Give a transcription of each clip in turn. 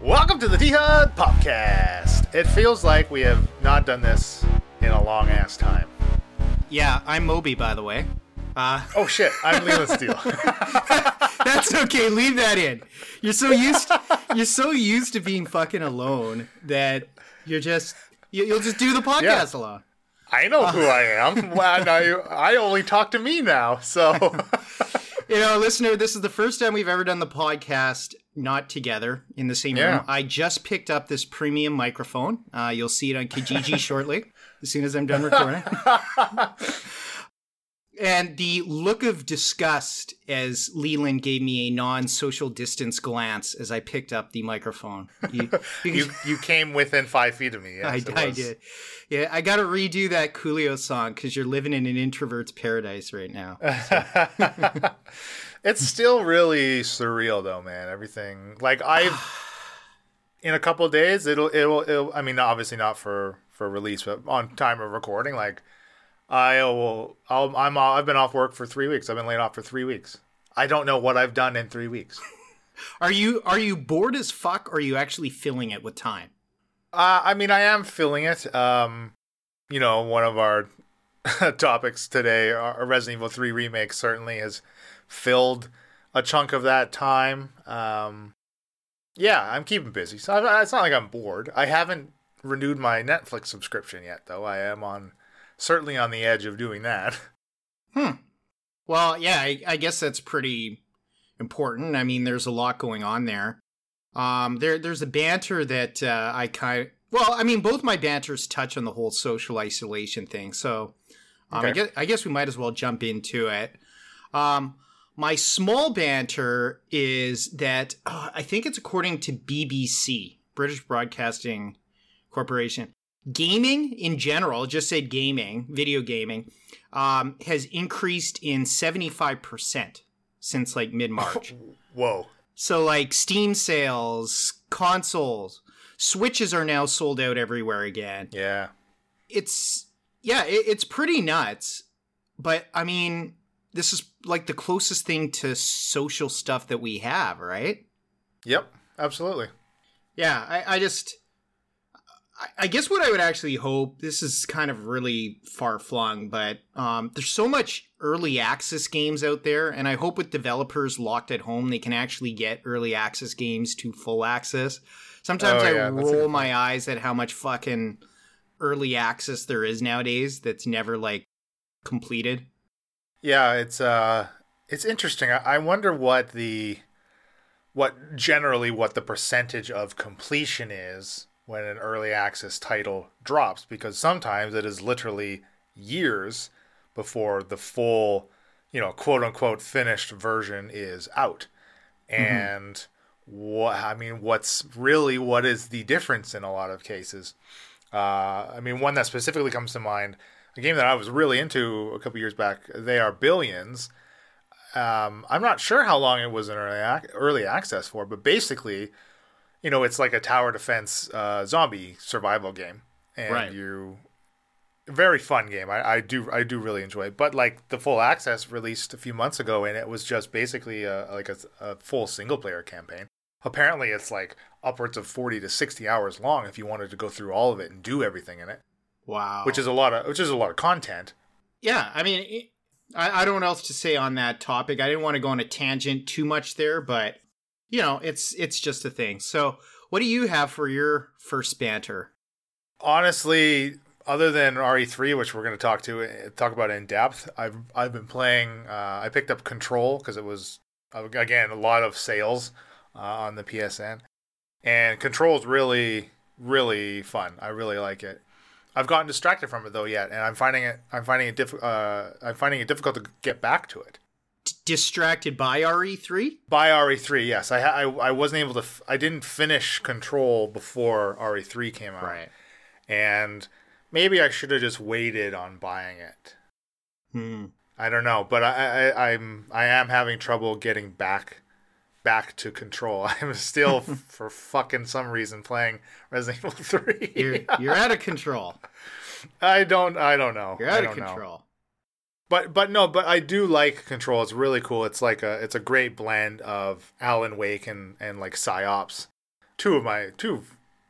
Welcome to the T HUD Podcast. It feels like we have not done this in a long ass time. Yeah, I'm Moby, by the way. Uh, Oh shit, I'm Leland Steele. that's okay. Leave that in. You're so used. you're so used to being fucking alone that you're just you, you'll just do the podcast alone. I know who I am. I, I only talk to me now, so You know, listener, this is the first time we've ever done the podcast not together in the same Yeah. room. I just picked up this premium microphone. Uh, you'll see it on Kijiji shortly, as soon as I'm done recording. and the look of disgust as Leland gave me a non-social distance glance as I picked up the microphone. You, you you came within five feet of me. Yes, I, I did. Yeah, I got to redo that Coolio song because you're living in an introvert's paradise right now. It's still really surreal though, man. Everything like I've in a couple of days it'll, it'll it'll I mean obviously not for for release but on time of recording like I will I'll, I'm I've been off work for 3 weeks. I've been laid off for 3 weeks. I don't know what I've done in 3 weeks. Are you are you bored as fuck or are you actually filling it with time? Uh, I mean, I am filling it. Um, you know, one of our topics today, our Resident Evil 3 remake, certainly has filled a chunk of that time. Um, yeah, I'm keeping busy. So I, it's not like I'm bored. I haven't renewed my Netflix subscription yet, though. I am on certainly on the edge of doing that. Hmm. Well, yeah, I, I guess that's pretty important. I mean, there's a lot going on there. Um, there there's a banter that uh, I kind well, I mean, both my banters touch on the whole social isolation thing. So um, I guess I guess we might as well jump into it. Um, my small banter is that uh, I think it's according to BBC, British Broadcasting Corporation. Gaming in general, just said gaming, video gaming, um, has increased in 75% since like mid March. Whoa. so, like Steam sales, consoles, Switches are now sold out everywhere again. Yeah. It's, yeah, it, it's pretty nuts. But I mean, this is like the closest thing to social stuff that we have, right? Yep. Absolutely. Yeah, I, I just, I, I guess what I would actually hope, this is kind of really far flung, but um, there's so much early access games out there, and I hope with developers locked at home, they can actually get early access games to full access. Sometimes Oh, I yeah, roll my eyes at how much fucking early access there is nowadays that's never like completed. Yeah, it's uh it's interesting. I, wonder what the what generally what the percentage of completion is when an early access title drops because sometimes it is literally years before the full, you know, quote unquote finished version is out. And what I mean, what's really what is the difference in a lot of cases? Uh, I mean, one that specifically comes to mind, a game that I was really into a couple years back. They are Billions. Um, I'm not sure how long it was in early ac- early access for, but basically, you know, it's like a tower defense uh, zombie survival game, and Right. you very fun game. I, I do I do really enjoy it. But like the full access released a few months ago, and it was just basically a, like a, a full single player campaign. Apparently, it's like upwards of forty to sixty hours long if you wanted to go through all of it and do everything in it, Wow. which is a lot of which is a lot of content. Yeah, I mean, I, I don't know what else to say on that topic. I didn't want to go on a tangent too much there, but you know, it's it's just a thing. So, what do you have for your first banter? honestly, other than RE3, which we're going to talk to talk about in depth, I've I've been playing. Uh, I picked up Control because it was uh, again a lot of sales uh, on the PSN, and Control is really really fun. I really like it. I've gotten distracted from it though yet, and I'm finding it I'm finding it diff- uh, I'm finding it difficult to get back to it. D- distracted by RE3? By RE3, yes, I, ha- I I wasn't able to. F- I didn't finish Control before RE3 came out. Right. And maybe I should have just waited on buying it. Hmm. I don't know, but I, I I'm I am having trouble getting back back to control. I'm still for fucking some reason playing Resident Evil 3. You're you're out of control. I don't I don't know. You're out of don't know. control. But but no, but I do like Control. It's really cool. It's like a it's a great blend of Alan Wake and and like Psi-Ops. two of my two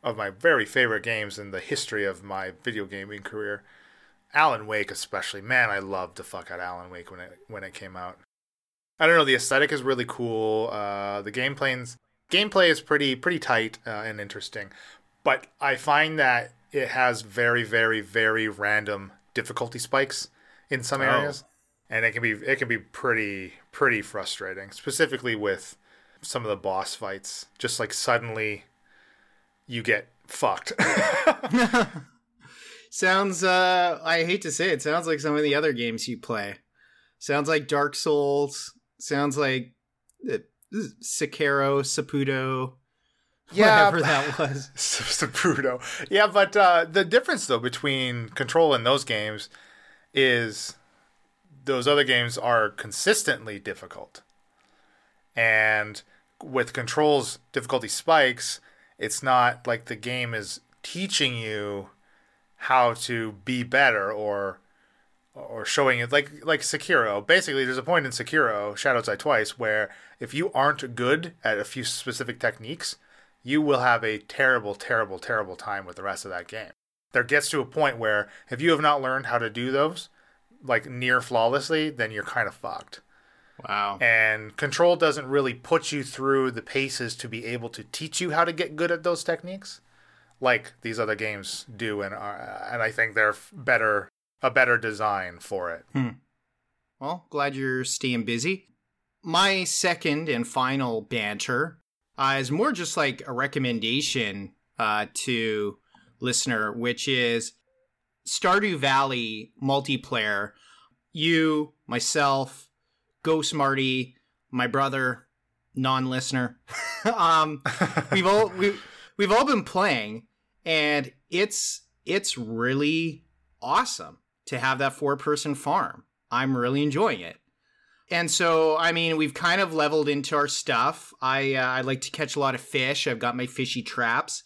of my very favorite games in the history of my video gaming career. Alan Wake, especially. Man, I loved the fuck out Alan Wake when it when it came out. I don't know. The aesthetic is really cool. Uh, the gameplay gameplay is pretty pretty tight uh, and interesting, but I find that it has very very very random difficulty spikes in some areas, oh. and it can be it can be pretty pretty frustrating, specifically with some of the boss fights. Just like suddenly, you get fucked. sounds uh I hate to say it, sounds like some of the other games you play. Sounds like Dark Souls, sounds like uh, Sekiro, Saputo, yeah, whatever that was. Saputo. Yeah, but uh, the difference though between Control and those games is those other games are consistently difficult. And with Control's difficulty spikes, it's not like the game is teaching you how to be better or or showing it like like Sekiro. Basically, there's a point in Sekiro, Shadows Die Twice, where if you aren't good at a few specific techniques, you will have a terrible, terrible, terrible time with the rest of that game. There gets to a point where if you have not learned how to do those like near flawlessly, then you're kind of fucked. Wow. And Control doesn't really put you through the paces to be able to teach you how to get good at those techniques like these other games do and are, and I think they're better a better design for it. Hmm. Well, glad you're staying busy. My second and final banter uh, is more just like a recommendation uh, to listener, which is Stardew Valley multiplayer. You, myself, Ghost Marty, my brother, non-listener, um, we've all we, we've all been playing, and it's it's really awesome to have that four-person farm. I'm really enjoying it. And so, I mean, we've kind of leveled into our stuff. I uh, I like to catch a lot of fish. I've got my fishy traps.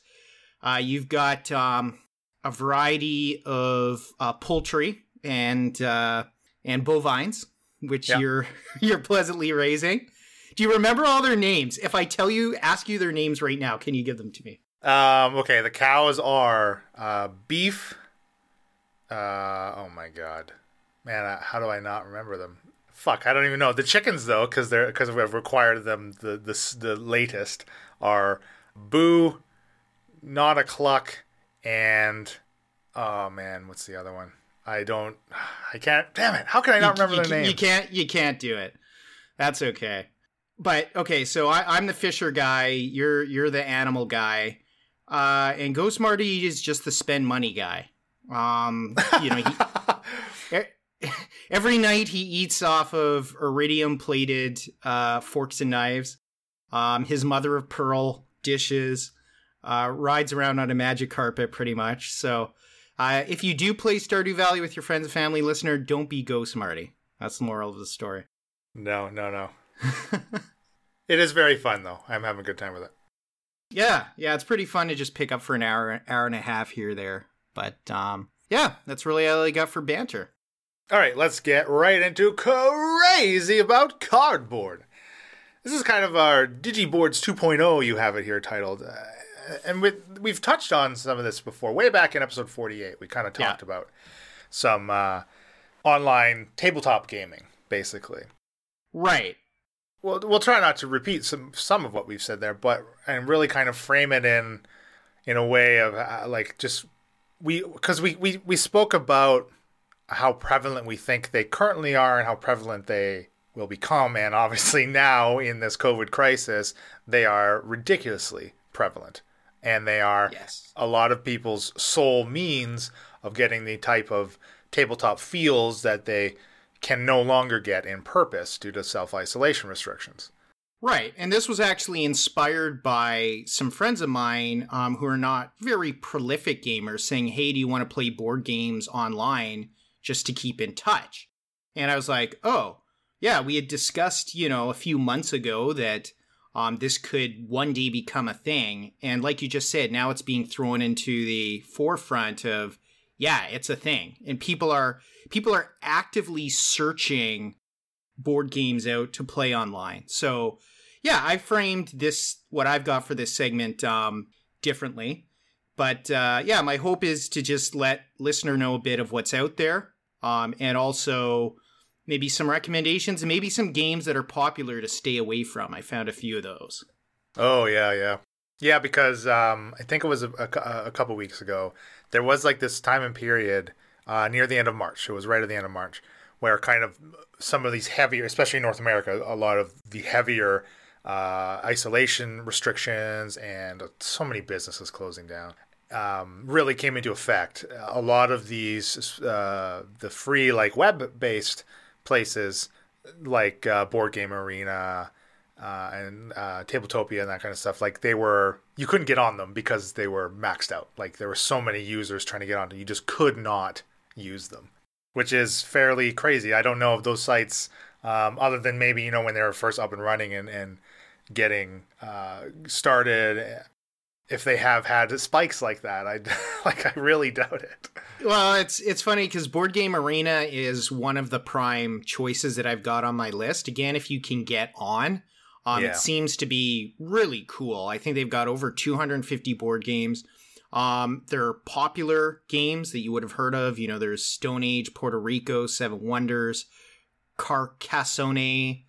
Uh, you've got um, a variety of uh, poultry and uh, and bovines, which you're you're pleasantly raising. Do you remember all their names? If I tell you, ask you their names right now, can you give them to me? Um, okay, the cows are uh, beef. Uh, oh my god, man, how do I not remember them? Fuck, I don't even know. The chickens though, because they're because we've required them. The the the latest are boo, not a cluck, and oh man, what's the other one? I don't. I can't. Damn it! How can I not you, remember you, their name? You can't. You can't do it. That's okay. But okay, so I, am the fisher guy. You're you're the animal guy, uh, and Ghost Marty is just the spend money guy. Um, you know, he, every night he eats off of iridium plated uh, forks and knives. Um, his mother of pearl dishes. Uh, rides around on a magic carpet, pretty much. So, uh, if you do play Stardew Valley with your friends and family, listener, don't be Ghost Marty. That's the moral of the story. No, no, no. it is very fun though. I'm having a good time with it. Yeah, yeah, it's pretty fun to just pick up for an hour, hour and a half here, there. But um, yeah, that's really all I got for banter. All right, let's get right into crazy about cardboard. This is kind of our Digiboards 2.0. You have it here titled, uh, and with, we've touched on some of this before. Way back in episode 48, we kind of talked yeah. about some uh, online tabletop gaming, basically. Right well, we'll try not to repeat some some of what we've said there, but and really kind of frame it in in a way of uh, like just we because we, we we spoke about how prevalent we think they currently are and how prevalent they will become, and obviously now in this COVID crisis, they are ridiculously prevalent, and they are yes. a lot of people's sole means of getting the type of tabletop feels that they can no longer get in purpose due to self isolation restrictions. Right. And this was actually inspired by some friends of mine um, who are not very prolific gamers saying, Hey, do you want to play board games online just to keep in touch? And I was like, Oh, yeah, we had discussed, you know, a few months ago that um, this could one day become a thing. And like you just said, now it's being thrown into the forefront of yeah, it's a thing. And people are people are actively searching board games out to play online. So, yeah, I framed this what I've got for this segment um, differently. But uh, yeah, my hope is to just let listener know a bit of what's out there, um, and also maybe some recommendations and maybe some games that are popular to stay away from. I found a few of those. Oh yeah, yeah, yeah. Because um, I think it was a, a, a couple weeks ago. There was like this time and period uh, near the end of March. It was right at the end of March where kind of some of these heavier, especially in North America, a lot of the heavier uh, isolation restrictions and so many businesses closing down um, really came into effect. A lot of these, uh, the free like web based places like uh, Board Game Arena uh, and uh, Tabletopia and that kind of stuff, like they were, you couldn't get on them because they were maxed out. Like there were so many users trying to get on you just could not use them, which is fairly crazy. I don't know if those sites, um, other than maybe you know when they were first up and running and and getting uh, started if they have had spikes like that. I like I really doubt it. Well, it's it's funny because Board Game Arena is one of the prime choices that I've got on my list. Again, if you can get on, um, yeah. it seems to be really cool. I think they've got over 250 board games. Um, they're popular games that you would have heard of. You know, there's Stone Age, Puerto Rico, Seven Wonders, Carcassonne,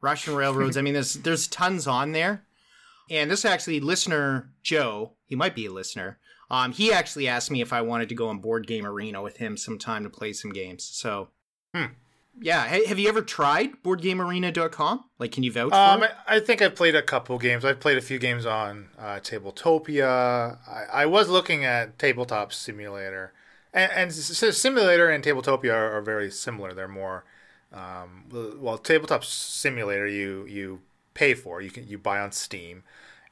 Russian railroads. I mean, there's there's tons on there. And this actually, listener Joe, he might be a listener. Um, he actually asked me if I wanted to go on Board Game Arena with him sometime to play some games. So, hmm. yeah. Hey, have you ever tried BoardGameArena.com? Like, can you vouch um, for it? I think I've played a couple games. I've played a few games on uh, Tabletopia. I, I, was looking at Tabletop Simulator, and, and Simulator and Tabletopia are, are very similar. They're more um, well, tabletop simulator you you pay for. You can you buy on Steam,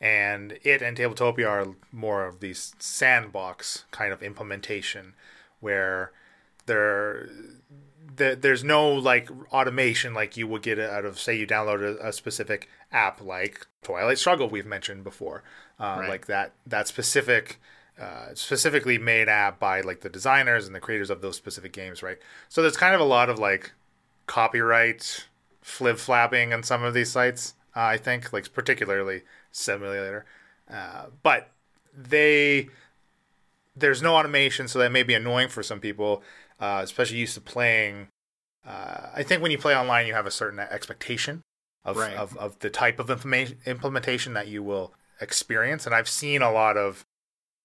and it and Tabletopia are more of these sandbox kind of implementation where there there's no like automation like you would get out of say you download a, a specific app like Twilight Struggle we've mentioned before, uh, right. like that that specific. Uh, specifically made app by like the designers and the creators of those specific games, right? So there's kind of a lot of like copyright flip flapping on some of these sites. Uh, I think, like particularly Simulator, uh, but they there's no automation, so that may be annoying for some people, uh, especially used to playing. Uh, I think when you play online, you have a certain expectation of right. of, of the type of implementation that you will experience, and I've seen a lot of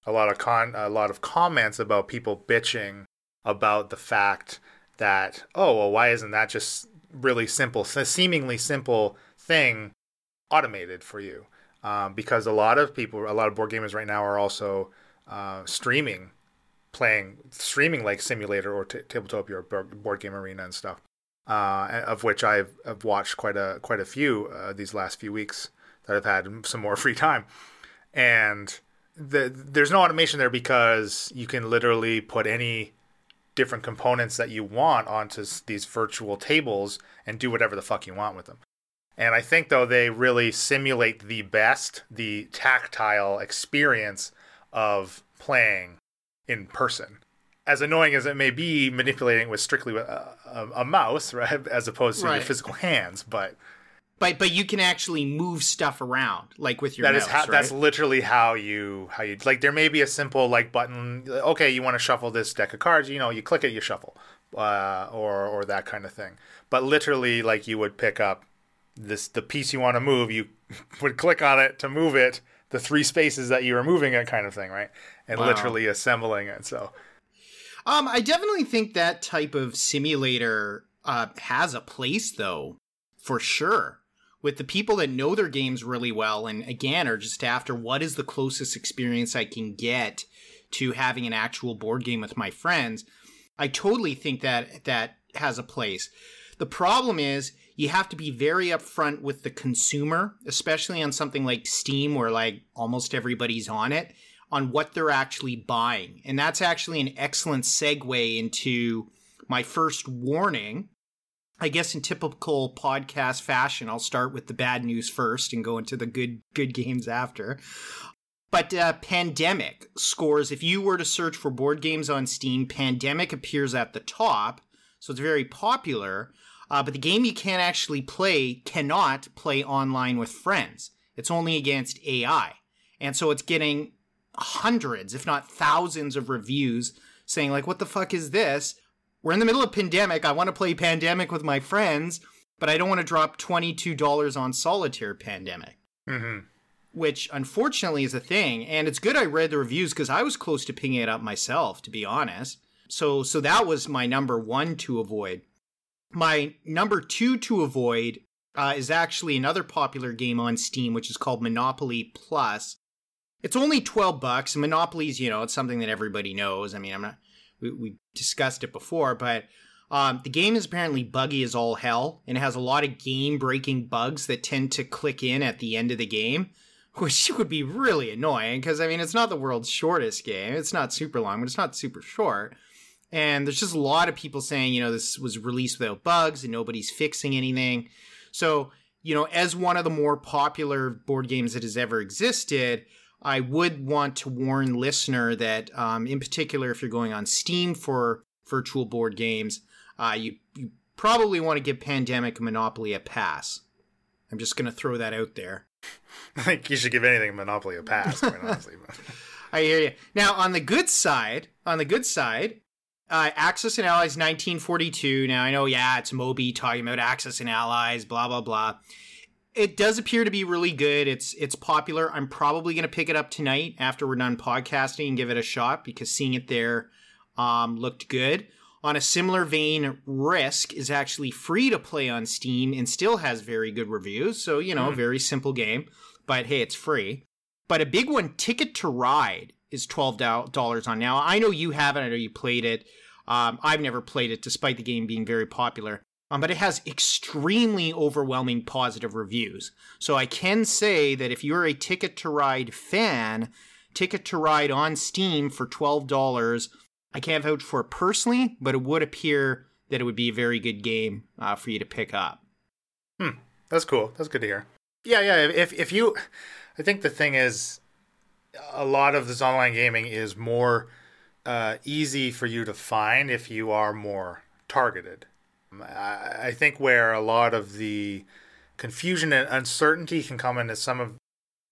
a lot of con a lot of comments about people bitching about the fact that oh well why isn't that just really simple seemingly simple thing automated for you? Um, because a lot of people a lot of board gamers right now are also uh, streaming playing streaming like simulator or t- or board game arena and stuff uh, of which I've, I've, watched quite a quite a few uh, these last few weeks that I've had some more free time. And the, there's no automation there because you can literally put any different components that you want onto these virtual tables and do whatever the fuck you want with them. And I think though they really simulate the best the tactile experience of playing in person. As annoying as it may be, manipulating with strictly a, a, a mouse, right, as opposed to right. your physical hands, but but but you can actually move stuff around like with your that mouse, is how, right? that's literally how you how you like there may be a simple like button okay you want to shuffle this deck of cards you know you click it you shuffle uh, or or that kind of thing but literally like you would pick up this the piece you want to move you would click on it to move it the three spaces that you were moving it kind of thing right and wow. literally assembling it so um i definitely think that type of simulator uh has a place though for sure with the people that know their games really well and again are just after what is the closest experience I can get to having an actual board game with my friends, I totally think that that has a place. The problem is you have to be very upfront with the consumer, especially on something like Steam where like almost everybody's on it, on what they're actually buying. And that's actually an excellent segue into my first warning I guess in typical podcast fashion, I'll start with the bad news first and go into the good good games after. But uh, Pandemic scores. If you were to search for board games on Steam, Pandemic appears at the top, so it's very popular. Uh, but the game you can't actually play cannot play online with friends. It's only against AI. And so it's getting hundreds, if not thousands, of reviews saying, like, what the fuck is this? We're in the middle of pandemic. I want to play pandemic with my friends, but I don't want to drop $22 on solitaire pandemic. Mm-hmm. Which unfortunately is a thing. And it's good I read the reviews because I was close to picking it up myself, to be honest. So so that was my number one to avoid. My number two to avoid uh, is actually another popular game on Steam, which is called Monopoly Plus. It's only twelve bucks. Monopoly's, you know, it's something that everybody knows. I mean, I'm not. We, we discussed it before, but um, the game is apparently buggy as all hell, and it has a lot of game-breaking bugs that tend to click in at the end of the game, which would be really annoying. Because I mean, it's not the world's shortest game. It's not super long, but it's not super short. And there's just a lot of people saying, you know, this was released without bugs and nobody's fixing anything. So, you know, as one of the more popular board games that has ever existed, I would want to warn listener that, um, in particular, if you're going on Steam for virtual board games, uh, you you probably want to give Pandemic Monopoly a pass. I'm just going to throw that out there. I think you should give anything Monopoly a pass, quite honestly. I hear you. Now, on the good side, on the good side, uh, Axis and Allies 1942. Now, I know, yeah, it's Moby talking about Axis and Allies, blah, blah, blah. It does appear to be really good. It's it's popular. I'm probably going to pick it up tonight after we're done podcasting and give it a shot because seeing it there um, looked good. On a similar vein, Risk is actually free to play on Steam and still has very good reviews. So, you know, mm. very simple game, but hey, it's free. But a big one, Ticket to Ride, is $12 on now. I know you haven't, I know you played it. Um, I've never played it despite the game being very popular. Um, but it has extremely overwhelming positive reviews. So I can say that if you're a Ticket to Ride fan, Ticket to Ride on Steam for $12 I can't vouch for it personally, but it would appear that it would be a very good game uh, for you to pick up. Hmm, that's cool. That's good to hear. Yeah, yeah. If if you, I think the thing is, a lot of this online gaming is more uh, easy for you to find if you are more targeted. I, think where a lot of the confusion and uncertainty can come into some of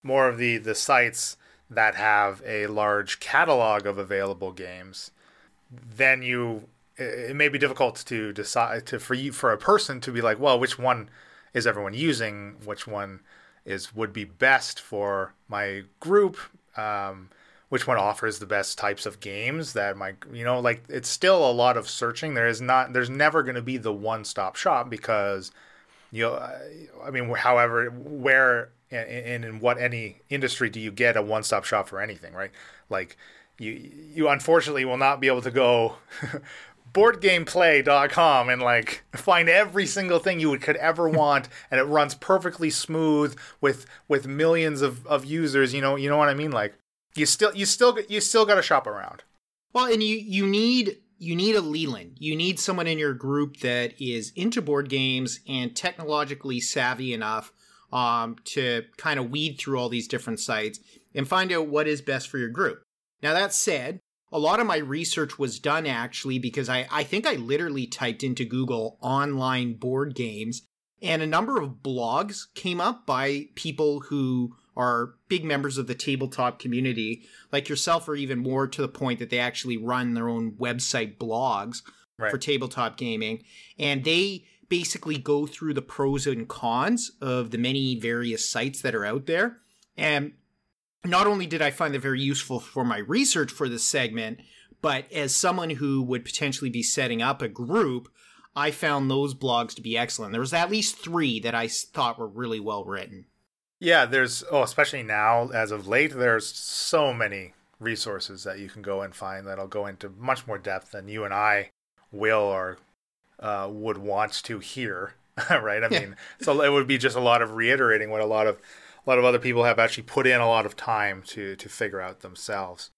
more of the the sites that have a large catalog of available games then you it may be difficult to decide to for you for a person to be like, well, which one is everyone using? Which one is would be best for my group? Um, which one offers the best types of games that my you know like it's still a lot of searching. There is not there's never going to be the one stop shop because you know I mean however where and in what any industry do you get a one stop shop for anything right like you you unfortunately will not be able to go boardgameplay.com and like find every single thing you would, could ever want and it runs perfectly smooth with with millions of, of users you know you know what i mean like you still you still you still got to shop around. Well and you you need you need a leland. You need someone in your group that is into board games and technologically savvy enough um, to kind of weed through all these different sites and find out what is best for your group. Now, that said, a lot of my research was done actually because I, I think I literally typed into Google online board games and a number of blogs came up by people who are big members of the tabletop community, like yourself, or even more to the point that they actually run their own website blogs right. for tabletop gaming. And they basically go through the pros and cons of the many various sites that are out there. And not only did I find it very useful for my research for this segment, but as someone who would potentially be setting up a group, I found those blogs to be excellent. There was at least three that I thought were really well written. Yeah, there's oh, especially now as of late, there's so many resources that you can go and find that'll go into much more depth than you and I will or uh, would want to hear. right? I yeah. mean, so it would be just a lot of reiterating what a lot of a lot of other people have actually put in a lot of time to to figure out themselves.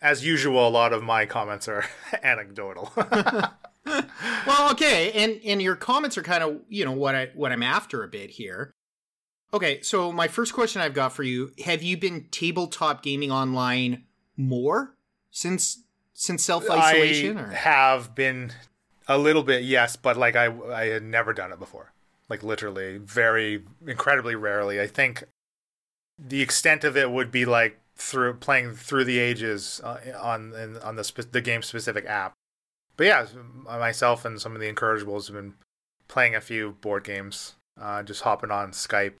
As usual, a lot of my comments are anecdotal. well, okay, and and your comments are kind of you know what I what I'm after a bit here. Okay, so my first question I've got for you: Have you been tabletop gaming online more since since self isolation? I have been A little bit, yes, but like I I had never done it before. Like literally, very incredibly rarely. I think the extent of it would be like through playing through the ages uh, on on the spe- the game specific app. But yeah, myself and some of the incorrigibles have been playing a few board games, uh, just hopping on Skype.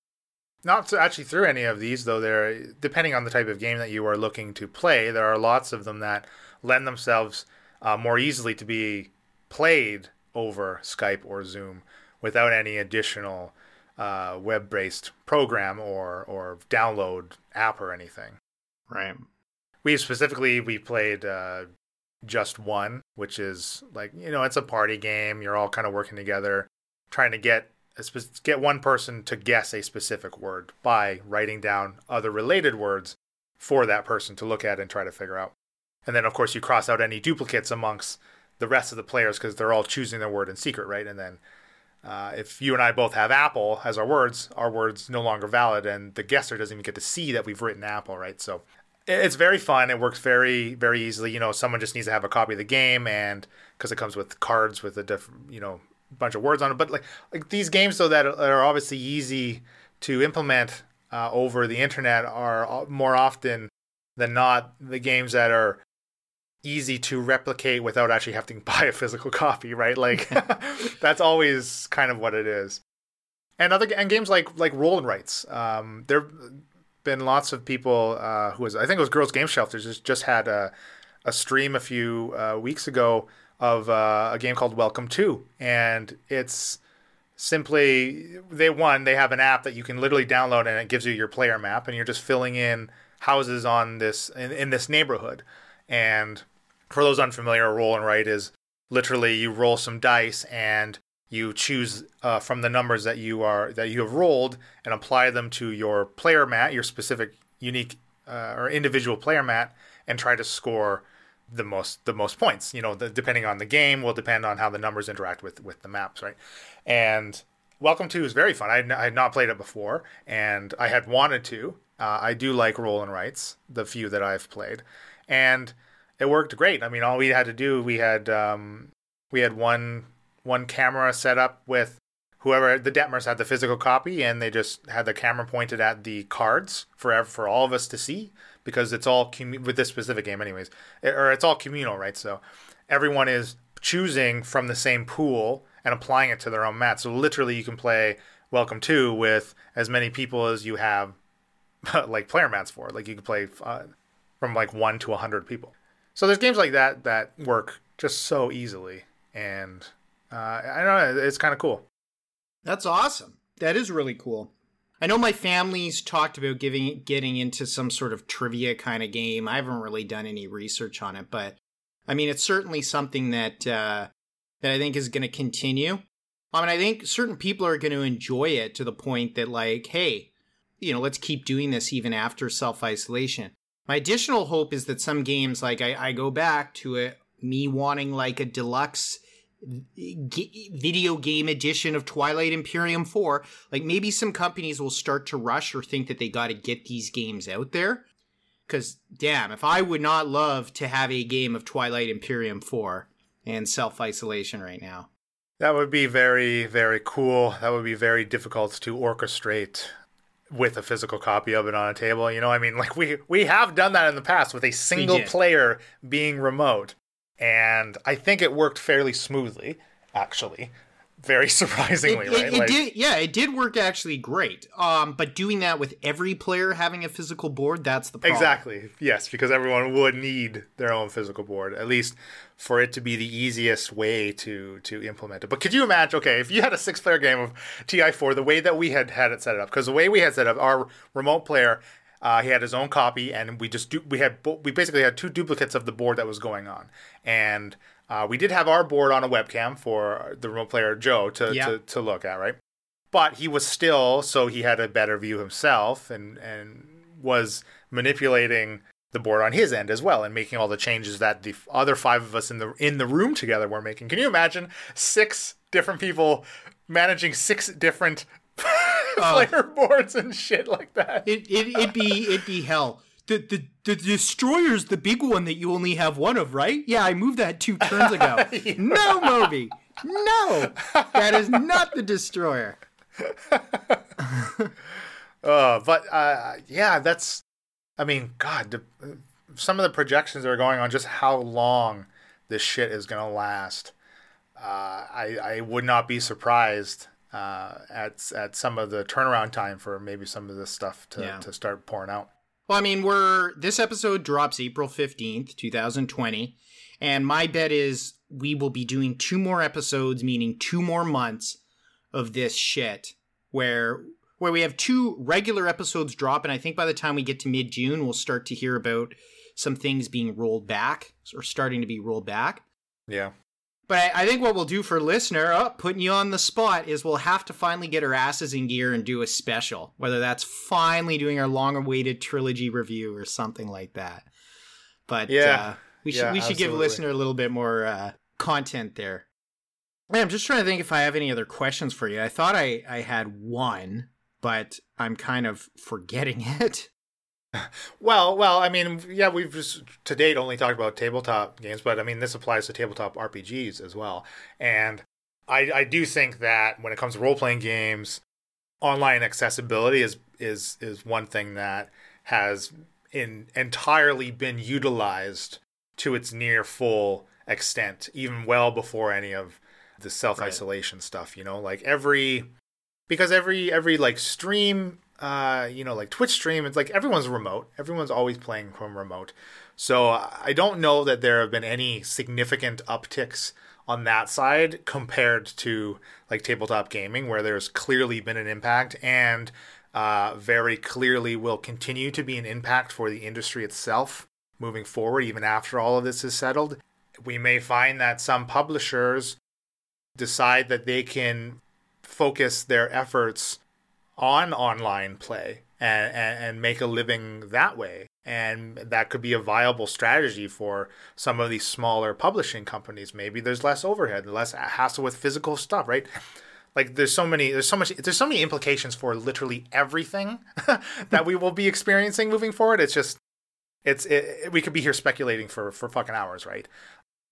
Not to actually through any of these though. There, depending on the type of game that you are looking to play, there are lots of them that lend themselves uh, more easily to be played over Skype or Zoom without any additional uh, web-based program or or download app or anything. Right. We specifically we played uh, just one, which is like you know it's a party game. You're all kind of working together, trying to get get one person to guess a specific word by writing down other related words for that person to look at and try to figure out. And then of course you cross out any duplicates amongst the rest of the players because they're all choosing their word in secret, right? And then uh, if you and I both have apple as our words, our words no longer valid, and the guesser doesn't even get to see that we've written apple, right? So it's very fun. It works very, very easily. You know, someone just needs to have a copy of the game, and because it comes with cards with a different, you know, bunch of words on it. But like, like these games, though, that are obviously easy to implement uh, over the internet, are more often than not the games that are easy to replicate without actually having to buy a physical copy, right? Like that's always kind of what it is. And other and games like like Roll and Rights. Um, there've been lots of people uh, who was I think it was Girls Game Shelters just just had a a stream a few uh, weeks ago of uh, a game called Welcome to, and it's simply they one they have an app that you can literally download and it gives you your player map and you're just filling in houses on this in, in this neighborhood. And for those unfamiliar, roll and write is literally you roll some dice and you choose uh, from the numbers that you are that you have rolled and apply them to your player mat, your specific, unique uh, or individual player mat, and try to score the most the most points. You know, the, depending on the game, will depend on how the numbers interact with with the maps, right? And Welcome to is very fun. I had, I had not played it before, and I had wanted to. Uh, I do like roll and writes, the few that I've played, and it worked great. I mean, all we had to do, we had um, we had one one camera set up with whoever the Detmers had the physical copy, and they just had the camera pointed at the cards for for all of us to see because it's all commu- with this specific game, anyways, it, or it's all communal, right? So everyone is choosing from the same pool and applying it to their own mat. So literally, you can play Welcome to with as many people as you have like player mats for. Like you can play uh, from like one to a hundred people. So there's games like that that work just so easily, and uh, I don't know, it's kind of cool. That's awesome. That is really cool. I know my family's talked about giving getting into some sort of trivia kind of game. I haven't really done any research on it, but I mean, it's certainly something that uh, that I think is going to continue. I mean, I think certain people are going to enjoy it to the point that, like, hey, you know, let's keep doing this even after self isolation. My additional hope is that some games, like I, I go back to it, me wanting like a deluxe g- video game edition of Twilight Imperium 4, like maybe some companies will start to rush or think that they got to get these games out there. Because, damn, if I would not love to have a game of Twilight Imperium 4 and self isolation right now. That would be very, very cool. That would be very difficult to orchestrate with a physical copy of it on a table. You know, I mean, like we we have done that in the past with a single player being remote, and I think it worked fairly smoothly, actually very surprisingly, it, right? It, it like, did, yeah, it did work actually great. Um, but doing that with every player having a physical board, that's the problem. Exactly. Yes, because everyone would need their own physical board, at least for it to be the easiest way to to implement it. But could you imagine? Okay, if you had a six-player game of TI4, the way that we had had it set up, because the way we had set up, our remote player uh, he had his own copy, and we just we had we basically had two duplicates of the board that was going on, and uh, we did have our board on a webcam for the remote player Joe to, yeah. to, to look at, right? But he was still so he had a better view himself, and and was manipulating the board on his end as well, and making all the changes that the other five of us in the in the room together were making. Can you imagine six different people managing six different uh, player boards and shit like that. It, it it'd be it'd be hell. the, the the destroyer's the big one that you only have one of, right? Yeah, I moved that two turns ago. no, Moby. No. That is not the destroyer. uh, but uh, yeah, that's. I mean, God, the, some of the projections that are going on, just how long this shit is gonna last. Uh, I I would not be surprised uh, at at some of the turnaround time for maybe some of this stuff to, yeah. to start pouring out. Well, I mean, we're this episode drops April fifteenth, two thousand twenty, and my bet is we will be doing two more episodes, meaning two more months of this shit, where where we have two regular episodes drop, and I think by the time we get to mid June, we'll start to hear about some things being rolled back or starting to be rolled back. Yeah. But I, I think what we'll do for listener, oh, putting you on the spot, is we'll have to finally get our asses in gear and do a special. Whether that's finally doing our long-awaited trilogy review or something like that. But yeah, uh, we should yeah, we should absolutely. give listener a little bit more uh, content there. I'm just trying to think if I have any other questions for you. I thought I, I had one, but I'm kind of forgetting it. Well, well, I mean, yeah, we've just to date only talked about tabletop games, but I mean, this applies to tabletop RPGs as well. And I, I do think that when it comes to role playing games, online accessibility is is is one thing that has in entirely been utilized to its near full extent, even well before any of the self isolation right. stuff. You know, like every because every every like stream uh, you know, like Twitch stream, it's like everyone's remote. Everyone's always playing from remote. So I don't know that there have been any significant upticks on that side compared to like tabletop gaming, where there's clearly been an impact and uh, very clearly will continue to be an impact for the industry itself moving forward, even after all of this is settled. We may find that some publishers decide that they can focus their efforts on online play and, and, and make a living that way. And that could be a viable strategy for some of these smaller publishing companies. Maybe there's less overhead, less hassle with physical stuff, right? Like there's so many, there's so much, there's so many implications for literally everything that we will be experiencing moving forward. It's just, it's, it, we could be here speculating for for fucking hours, right?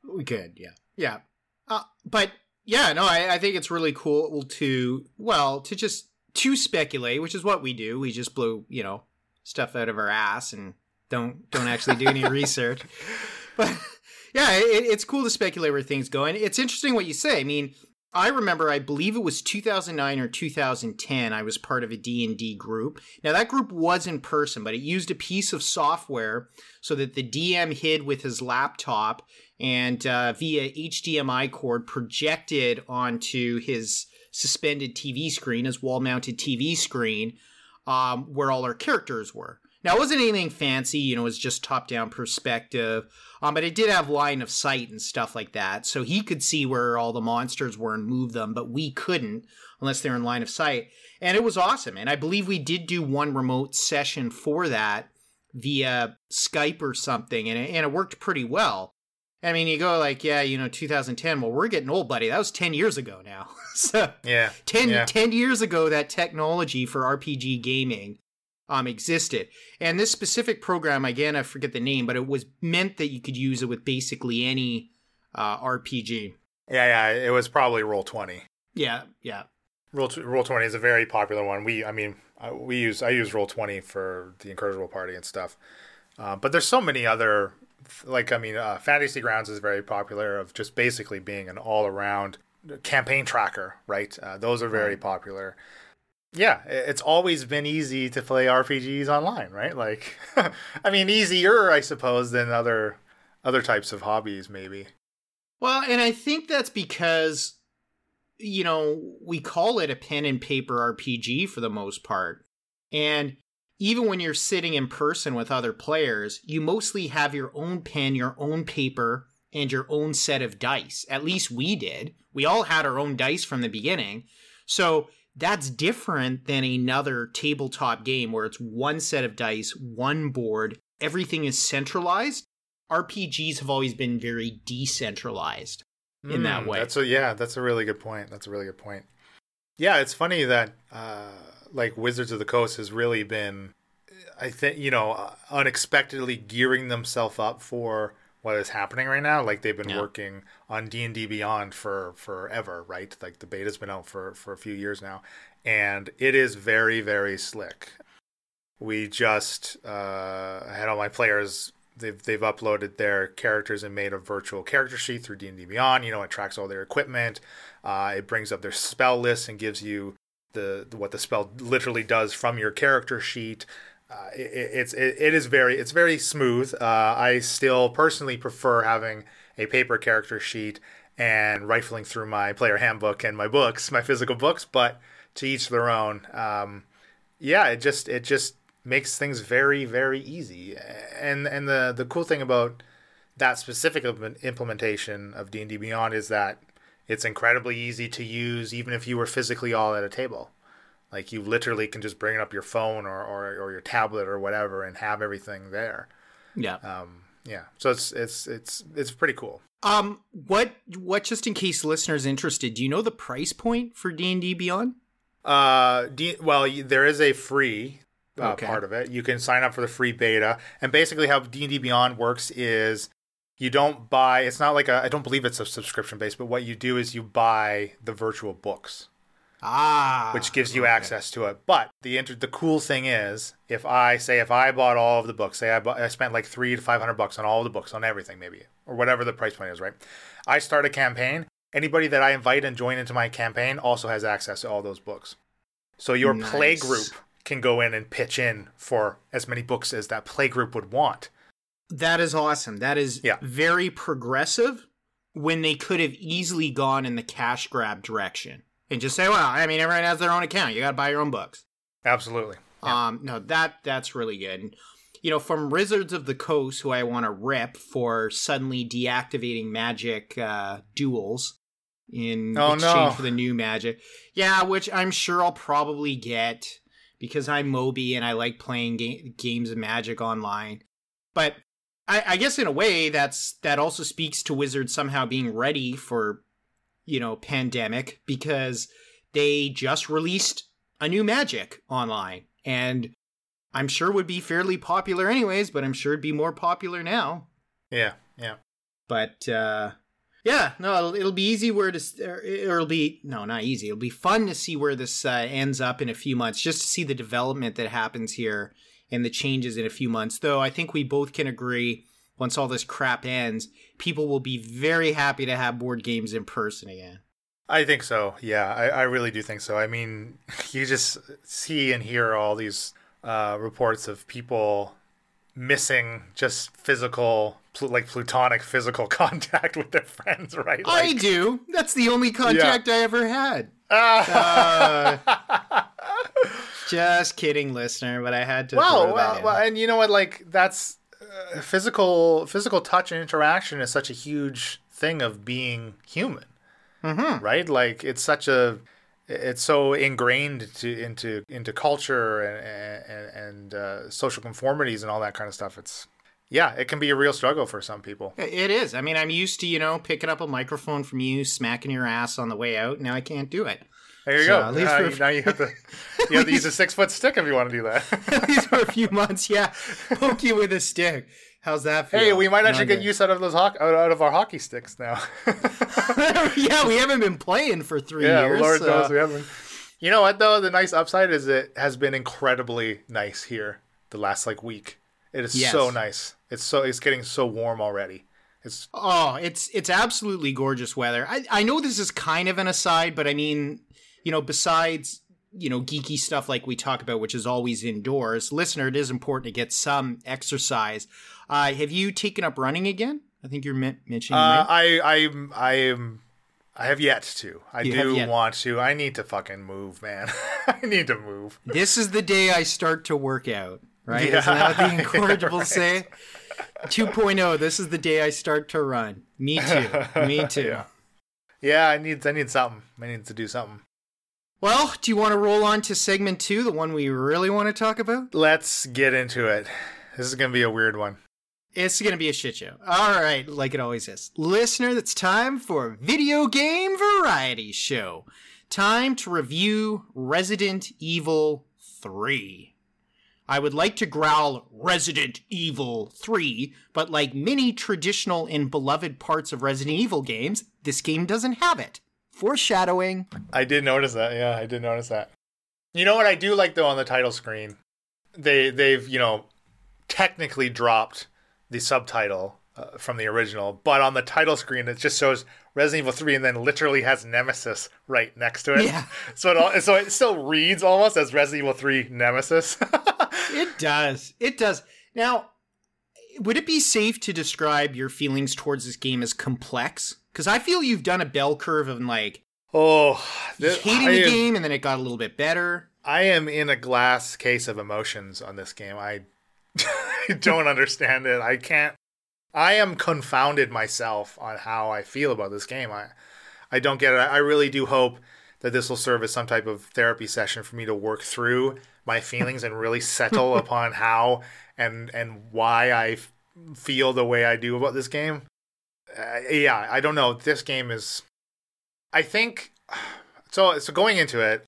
We could, yeah, yeah. Uh, but yeah, no, I, I think it's really cool to well to just to speculate, which is what we do. We just blow, you know, stuff out of our ass and don't don't actually do any research. But yeah, it, it's cool to speculate where things go. And it's interesting what you say. I mean, I remember, I believe it was 2009 or 2010. I was part of a D&D group. Now that group was in person, but it used a piece of software so that the DM hid with his laptop and uh, via HDMI cord projected onto his suspended TV screen, his wall mounted TV screen, um, where all our characters were. Now, it wasn't anything fancy, you know, it was just top down perspective, um, but it did have line of sight and stuff like that. So he could see where all the monsters were and move them, but we couldn't unless they're in line of sight. And it was awesome. And I believe we did do one remote session for that via Skype or something, and it, and it worked pretty well. I mean, you go like, yeah, you know, 2010. Well, we're getting old, buddy. That was 10 years ago now. so yeah, 10, yeah. 10 years ago, that technology for RPG gaming um, existed. And this specific program, again, I forget the name, but it was meant that you could use it with basically any uh, RPG. Yeah, yeah, it was probably Roll Twenty. Yeah, yeah. Roll Roll Twenty is a very popular one. We, I mean, we use I use Roll Twenty for the Incorrigible Party and stuff. Uh, but there's so many other like I mean, uh, Fantasy Grounds is very popular of just basically being an all around campaign tracker, right? Uh, those are very popular. Yeah, it's always been easy to play RPGs online, right? Like, I mean, easier, I suppose, than other other types of hobbies, maybe. Well, and I think that's because you know we call it a pen and paper RPG for the most part, and even when you're sitting in person with other players, you mostly have your own pen, your own paper, and your own set of dice. At least we did. We all had our own dice from the beginning. So that's different than another tabletop game where it's one set of dice, one board, everything is centralized. RPGs have always been very decentralized in mm, that way. That's a yeah, that's a really good point. That's a really good point. Yeah, it's funny that uh like Wizards of the Coast has really been I think you know unexpectedly gearing themselves up for what is happening right now. Like they've been Yeah. working on D and D Beyond for forever, right? Like the beta's been out for for a few years now, and it is very very slick. We just uh, had all my players. They've they've uploaded their characters and made a virtual character sheet through D and D Beyond. You know, it tracks all their equipment. Uh, it brings up their spell list and gives you the what the spell literally does from your character sheet. Uh, it, it's it, it is very it's very smooth. Uh, I still personally prefer having a paper character sheet and rifling through my player handbook and my books, my physical books. But to each their own. Um, yeah, it just it just makes things very very easy. And and the the cool thing about that specific implementation of D and D Beyond is that it's incredibly easy to use, even if you were physically all at a table. Like you literally can just bring up your phone or, or, or your tablet or whatever and have everything there. Yeah. Um, yeah, so it's it's it's it's pretty cool. Um, what what just in case listeners interested, do you know the price point for D and D Beyond? Uh, D- well, there is a free uh, Okay. part of it. You can sign up for the free beta, and basically how D and D Beyond works is you don't buy. It's not like a. I don't believe it's a subscription base, but what you do is you buy the virtual books. Ah, which gives you okay. access to it. But the inter- the cool thing is, if I say if I bought all of the books, say I, bought, I spent like three to five hundred bucks on all the books on everything, maybe or whatever the price point is, right? I start a campaign. Anybody that I invite and join into my campaign also has access to all those books. So your play group can go in and pitch in for as many books as that play group would want. That is awesome. That is Yeah. very progressive. When they could have easily gone in the cash grab direction and just say, "Well, I mean, everyone has their own account. You got to buy your own books." Absolutely. Yeah. Um, no, that that's really good. And, you know, from Wizards of the Coast, who I want to rip for suddenly deactivating magic uh, duels in Oh, exchange no. for the new magic. Yeah, which I'm sure I'll probably get because I'm Moby and I like playing ga- games of Magic online. But I, I guess in a way, that's that also speaks to Wizards somehow being ready for, you know, pandemic because they just released a new Magic online, and I'm sure would be fairly popular anyways. But I'm sure it'd be more popular now. Yeah. Yeah. But uh, yeah, no, it'll, it'll be easy where to. Or it'll be no, not easy. It'll be fun to see where this uh, ends up in a few months, just to see the development that happens here and the changes in a few months. Though I think we both can agree, once all this crap ends, people will be very happy to have board games in person again. I think so. Yeah, I, I really do think so. I mean, you just see and hear all these uh, reports of people missing just physical, pl- like plutonic physical contact with their friends, right? I do. That's the only contact I ever had. Ah. Just kidding, listener. But I had to. well, well, well, and you know what? Like that's uh, physical. Physical touch and interaction is such a huge thing of being human. Mhm. right? Like it's such a it's so ingrained to into into culture and and, and uh, social conformities and all that kind of stuff. It's yeah, it can be a real struggle for some people. It is. I mean, I'm used to, you know, picking up a microphone from you, smacking your ass on the way out. Now I can't do it. There you So, go. at least now, for- you, now you have to you have to use a six foot stick if you want to do that. At least for a few months, yeah. Poke you with a stick. How's that feel? hey, we might actually get use out of those out, out of our hockey sticks now. yeah, we haven't been playing for three yeah, years. Lord so- knows we haven't. You know what though? The nice upside is it has been incredibly nice here the last like week. It is Yes. so nice. It's so it's getting so warm already. It's Oh, it's it's absolutely gorgeous weather. I I know this is kind of an aside, but I mean, you know, besides you know geeky stuff like we talk about, which is always indoors, listener, it is important to get some exercise. Uh, have you taken up running again? I think you're men- mentioning. Uh. I I I am I have yet to. I You do want to. I need to fucking move, man. I need to move. this is the day I start to work out. Right? Yeah. Isn't that what the incorrigible Right. say? 2.0. This is the day I start to run. Me too. Me too. Yeah. Yeah, I need I need something. I need to do something. Well, do you want to roll on to segment two, the one we really want to talk about? Let's get into it. This is gonna be a weird one. It's going to be a shit show. All right, like it always is. Listener, it's time for Video Game Variety Show. Time to review Resident Evil 3. I would like to growl Resident Evil 3, but like many traditional and beloved parts of Resident Evil games, this game doesn't have it. Foreshadowing. I did notice that. Yeah, I did notice that. You know what I do like though on the title screen? They they've, you know, technically dropped the subtitle uh, from the original, but on the title screen it just shows Resident Evil 3 and then literally has Nemesis right next to it. Yeah. So it all, so it still reads almost as Resident Evil 3 Nemesis. it does. It does. Now, would it be safe to describe your feelings towards this game as complex? Because I feel you've done a bell curve of like oh, this, hating I the am, game and then it got a little bit better. I am in a glass case of emotions on this game. I, I don't understand it. I can't I am confounded myself on how I feel about this game. I I don't get it. I really do hope that this will serve as some type of therapy session for me to work through my feelings and really settle upon how and and why I f- feel the way I do about this game. Uh, yeah, I don't know. This game is I think so so going into it,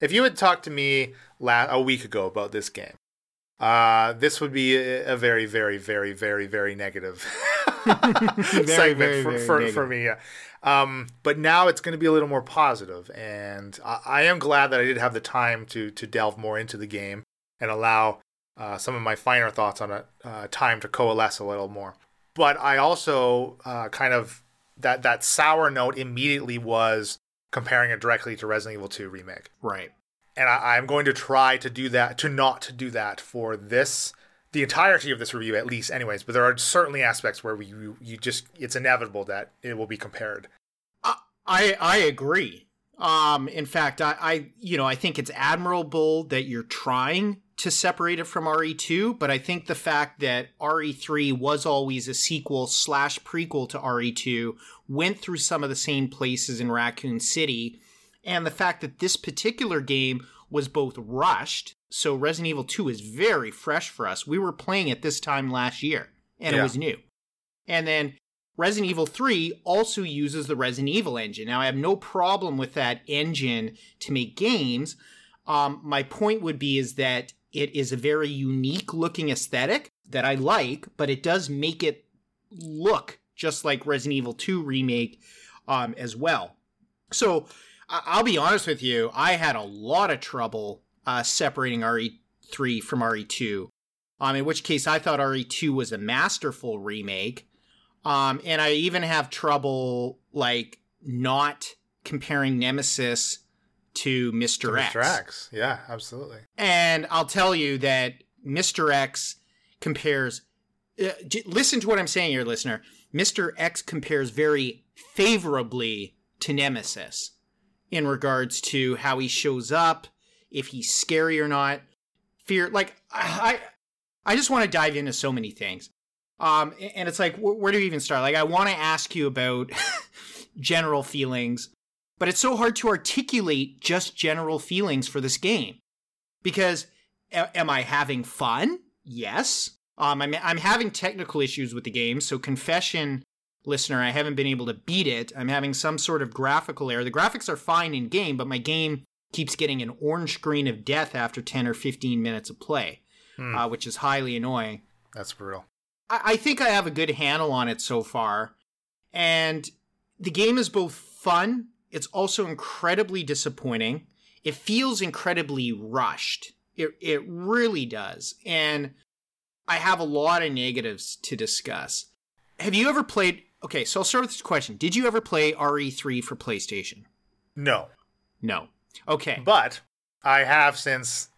if you had talked to me la- a week ago about this game, uh, this would be a, a, very, very, very, very, very negative very, segment very, for, very for, negative. for, me. Yeah. Um, but now it's going to be a little more positive, and I, I, am glad that I did have the time to to delve more into the game and allow uh, some of my finer thoughts on it uh, time to coalesce a little more. But I also uh, kind of that that sour note immediately was comparing it directly to Resident Evil 2 remake. Right. And I, am going to try to do that to not do that for this the entirety of this review at least anyways but there are certainly aspects where we, you, you just it's inevitable that it will be compared. I i agree. Um in fact I, I you know i think it's admirable that you're trying to separate it from re2 but i think the fact that re3 was always a sequel slash prequel to re2 went through some of the same places in raccoon city and the fact that this particular game was both rushed. So Resident Evil 2 is very fresh for us. We were playing it this time last year, and yeah. it was new. And then Resident Evil 3 also uses the Resident Evil engine. Now, I have no problem with that engine to make games. Um, my point would be is that it is a very unique looking aesthetic that I like, but it does make it look just like Resident Evil 2 remake um, as well. So I'll be honest with you, I had a lot of trouble uh, separating RE3 from RE2. Um, in which case, I thought RE2 was a masterful remake. Um, and I even have trouble like not comparing Nemesis to Mr. To X. Mr. X, yeah, absolutely. And I'll tell you that Mr. X compares. Uh, listen to what I'm saying here, listener. Mr. X compares very favorably to Nemesis in regards to how he shows up, if he's scary or not. Fear, like I, I just want to dive into so many things. Um, and it's like, where do we even start? Like, I want to ask you about general feelings, but it's so hard to articulate just general feelings for this game because a- am I having fun? Yes. Um, I'm I'm having technical issues with the game, so confession listener, I haven't been able to beat it. I'm having some sort of graphical error. The graphics are fine in game, but my game keeps getting an orange screen of death after 10 or 15 minutes of play, hmm. uh, which is highly annoying. That's brutal. I-, I think I have a good handle on it so far. And the game is both fun, it's also incredibly disappointing. It feels incredibly rushed. It, it really does. And I have a lot of negatives to discuss. Have you ever played okay, so I'll start with this question. Did you ever play RE3 for PlayStation? No. No. Okay. But I have since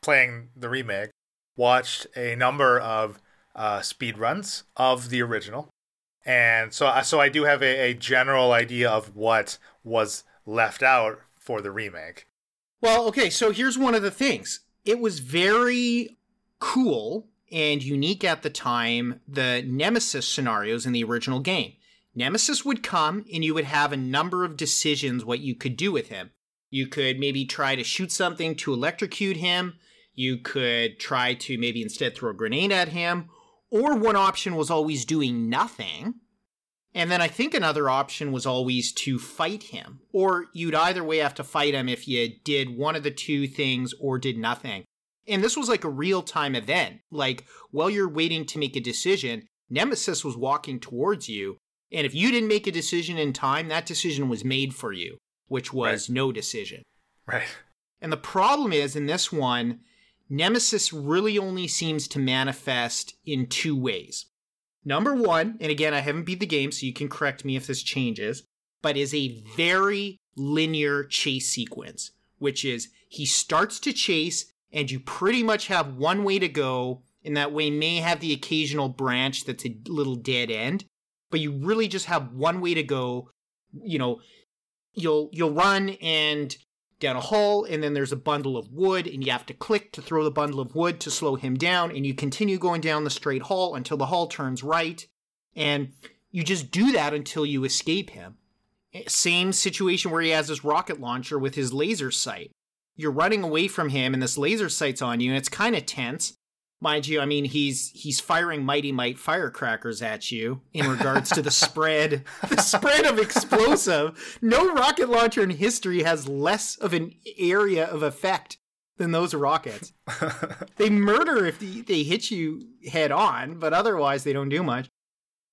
playing the remake watched a number of uh, speed runs of the original, and so so I do have a, a general idea of what was left out for the remake. Well, okay, so here's one of the things. It was very cool and unique at the time the Nemesis scenarios in the original game. Nemesis would come and you would have a number of decisions what you could do with him. You could maybe try to shoot something to electrocute him. You could try to maybe instead throw a grenade at him. Or one option was always doing nothing. And then I think another option was always to fight him. Or you'd either way have to fight him if you did one of the two things or did nothing. And this was like a real time event. Like while you're waiting to make a decision, Nemesis was walking towards you. And if you didn't make a decision in time, that decision was made for you, which was right. no decision. Right. And the problem is in this one, Nemesis really only seems to manifest in two ways. Number one, and again, I haven't beat the game, so you can correct me if this changes, but is a very linear chase sequence, which is he starts to chase, and you pretty much have one way to go, and that way may have the occasional branch that's a little dead end, but you really just have one way to go. You know, you'll you'll run and down a hall, and then there's a bundle of wood, and you have to click to throw the bundle of wood to slow him down, and you continue going down the straight hall until the hall turns right, and you just do that until you escape him. Eh, same situation where he has his rocket launcher with his laser sight. You're running away from him, and this laser sight's on you, and it's kind of tense mind you, I mean he's he's firing mighty might firecrackers at you in regards to the spread the spread of explosive. No rocket launcher in history has less of an area of effect than those rockets. they murder if they, they hit you head on, but otherwise they don't do much.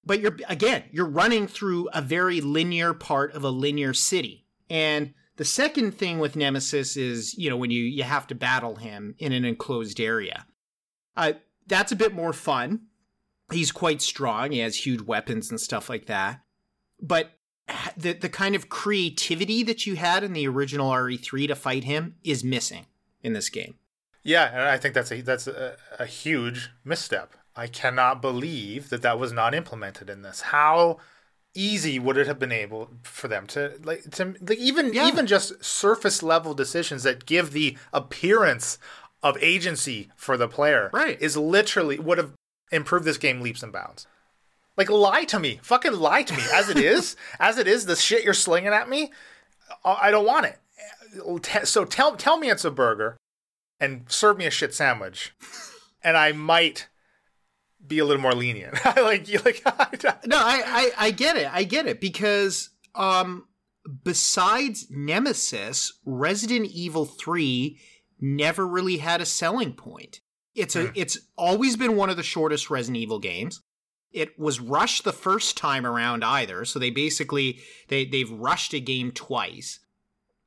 But you're again, you're running through a very linear part of a linear city. And the second thing with Nemesis is, you know, when you you have to battle him in an enclosed area. Uh, that's a bit more fun. He's quite strong. He has huge weapons and stuff like that. But the the kind of creativity that you had in the original RE3 to fight him is missing in this game. Yeah, and I think that's a that's a, a huge misstep. I cannot believe that that was not implemented in this. How easy would it have been able for them to like to like even yeah. even just surface level decisions that give the appearance of agency for the player right. is literally would have improved this game leaps and bounds. Like lie to me, fucking lie to me. As it is, as it is, the shit you're slinging at me, I don't want it. So tell tell me it's a burger, and serve me a shit sandwich, and I might be a little more lenient. like you like. no, I, I I get it. I get it because um besides Nemesis, Resident Evil 3 never really had a selling point. It's a mm. it's always been one of the shortest Resident Evil games. It was rushed the first time around either, so they basically they they've rushed a game twice.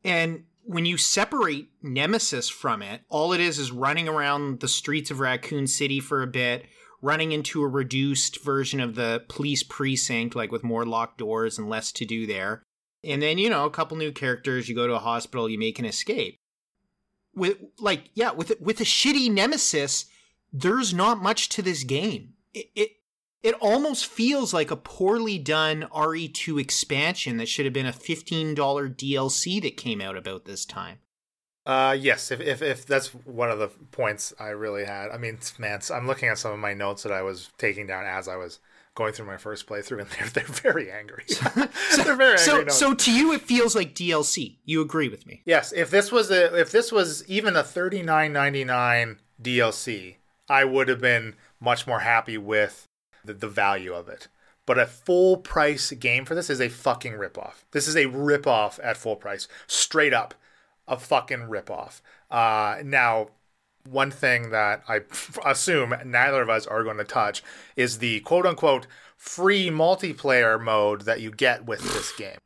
And when you separate Nemesis from it, all it is is running around the streets of Raccoon City for a bit, running into a reduced version of the police precinct, like with more locked doors and less to do there. And then, you know, a couple new characters, you go to a hospital, you make an escape with like yeah with with a shitty nemesis there's not much to this game it, it it almost feels like a poorly done RE2 expansion that should have been a $15 DLC that came out about this time. Uh yes, if, if if that's one of the points I really had. I mean, man, I'm looking at some of my notes that I was taking down as I was going through my first playthrough, and they're they're very angry. so, they're very so, angry. So, so to you, it feels like DLC. You agree with me? Yes. If this was a if this was even a thirty nine ninety nine DLC, I would have been much more happy with the, the value of it. But a full price game for this is a fucking ripoff. This is a ripoff at full price, straight up, a fucking ripoff. Uh, now one thing that I assume neither of us are going to touch is the quote unquote free multiplayer mode that you get with this game.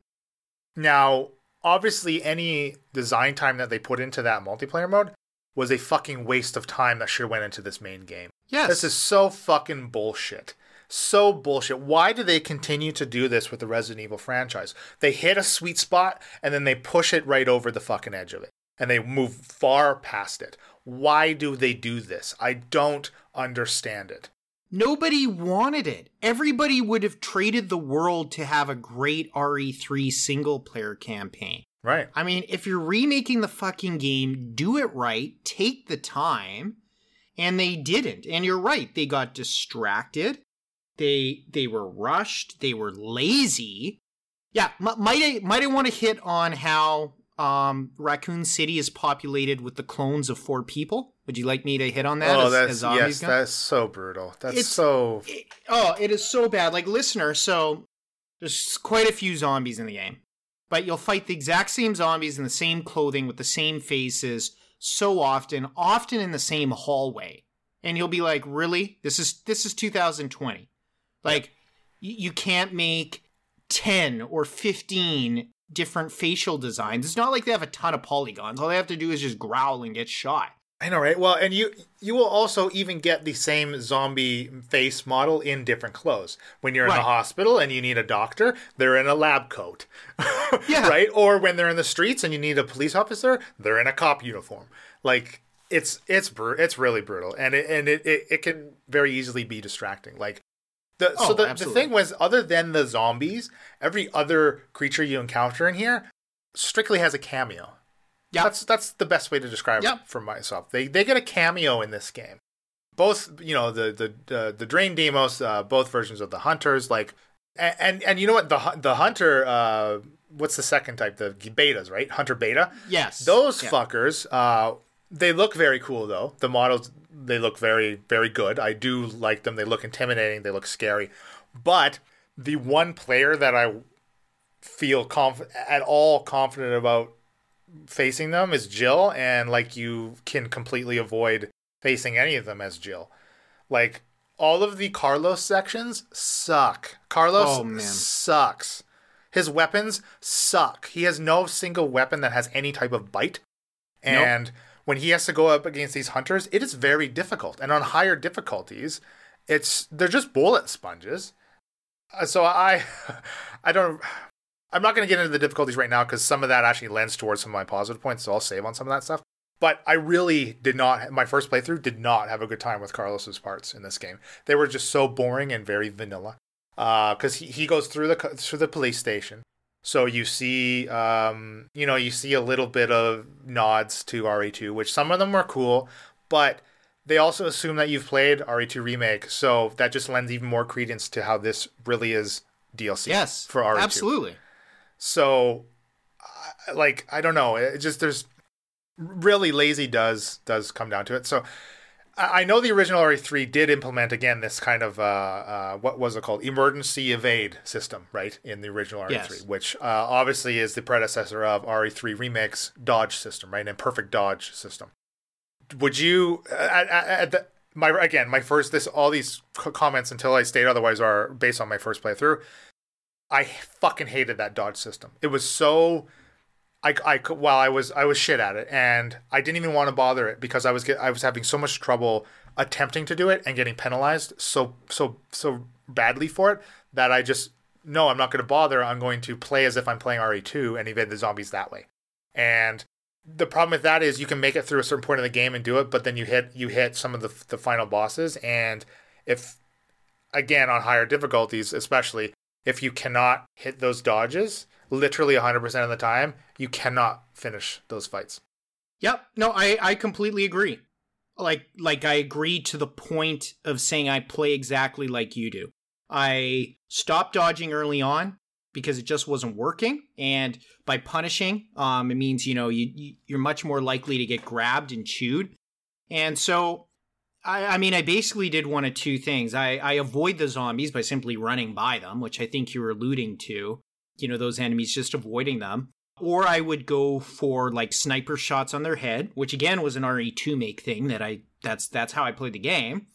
Now, obviously, any design time that they put into that multiplayer mode was a fucking waste of time that should went into this main game. Yes. This is so fucking bullshit. So bullshit. Why do they continue to do this with the Resident Evil franchise? They hit a sweet spot and then they push it right over the fucking edge of it. And they move far past it. Why do they do this? I don't understand it. Nobody wanted it. Everybody would have traded the world to have a great RE3 single player campaign. Right. I mean, if you're remaking the fucking game, do it right, take the time, and they didn't. And you're right, they got distracted. They they were rushed, they were lazy. Yeah, m- might I might I want to hit on how um, Raccoon City is populated with the clones of four people. Would you like me to hit on that? Oh, as, that's as yes, go? that's so brutal. That's it's, so. It, oh, it is so bad. Like listener, so there's quite a few zombies in the game, but you'll fight the exact same zombies in the same clothing with the same faces, so often, often in the same hallway. And you'll be like, "Really? This is this is 2020. Like y- you can't make 10 or 15 different facial designs. It's not like they have a ton of polygons. All they have to do is just growl and get shot." I know, right? Well, and you you will also even get the same zombie face model in different clothes. When you're in Right. the hospital and you need a doctor, they're in a lab coat. Yeah. Right? Or when they're in the streets and you need a police officer, they're in a cop uniform. Like it's it's bru- it's really brutal and it and it, it, it can very easily be distracting. Like the, so Oh, the, the absolutely. thing was other than the zombies, every other creature you encounter in here strictly has a cameo. Yeah. That's that's the best way to describe Yep. it for myself. They they get a cameo in this game. Both you know the the uh, the Drain Deimos, uh, both versions of the Hunters, like and and, and you know what the the Hunter, uh, what's the second type? The betas, right? Hunter beta. Yes. Those Yeah. fuckers, uh, they look very cool though. The models they look very very good. I do like them. They look intimidating. They look scary. But the one player that I feel conf- at all confident about facing them is Jill, and like you can completely avoid facing any of them as Jill. Like all of the Carlos sections suck. Carlos Oh, man. sucks. His weapons suck. He has no single weapon that has any type of bite. And when he has to go up against these hunters, it is very difficult. And on higher difficulties, it's they're just bullet sponges. Uh, So I I don't I'm not going to get into the difficulties right now because some of that actually lends towards some of my positive points, so I'll save on some of that stuff. But I really did not. My first playthrough did not have a good time with Carlos's parts in this game. They were just so boring and very vanilla. Because he, he goes through the through the police station, so you see, um, you know, you see a little bit of nods to RE2, which some of them are cool, but they also assume that you've played RE2 remake, so that just lends even more credence to how this really is DLC. Yes. for RE2. Absolutely. So, like, I don't know. It just there's really lazy does does come down to it. So, I know the original RE3 did implement again this kind of uh, uh, what was it called emergency evade system, right? In the original RE3, Yes. which uh, obviously is the predecessor of RE3 Remake's dodge system, right? And perfect dodge system. Would you at, at, at the, my again my first this all these comments until I state otherwise are based on my first playthrough. I fucking hated that dodge system. It was so I, I well I was I was shit at it and I didn't even want to bother it because I was get, I was having so much trouble attempting to do it and getting penalized so so so badly for it that I just no I'm not going to bother I'm going to play as if I'm playing RE2 and evade the zombies that way. And the problem with that is you can make it through a certain point in the game and do it but then you hit you hit some of the the final bosses and if again on higher difficulties especially if you cannot hit those dodges literally 100% of the time you cannot finish those fights Yep. No, I, I completely agree. Like like I agree to the point of saying I play exactly like you do. I stopped dodging early on because it just wasn't working, and by punishing, um, it means you know you, you you're much more likely to get grabbed and chewed, and so. I, I mean, I basically did one of two things. I, I avoid the zombies by simply running by them, which I think you were alluding to. You know, those enemies, just avoiding them or I would go for like sniper shots on their head, which again was an RE2 make thing that I that's that's how I played the game.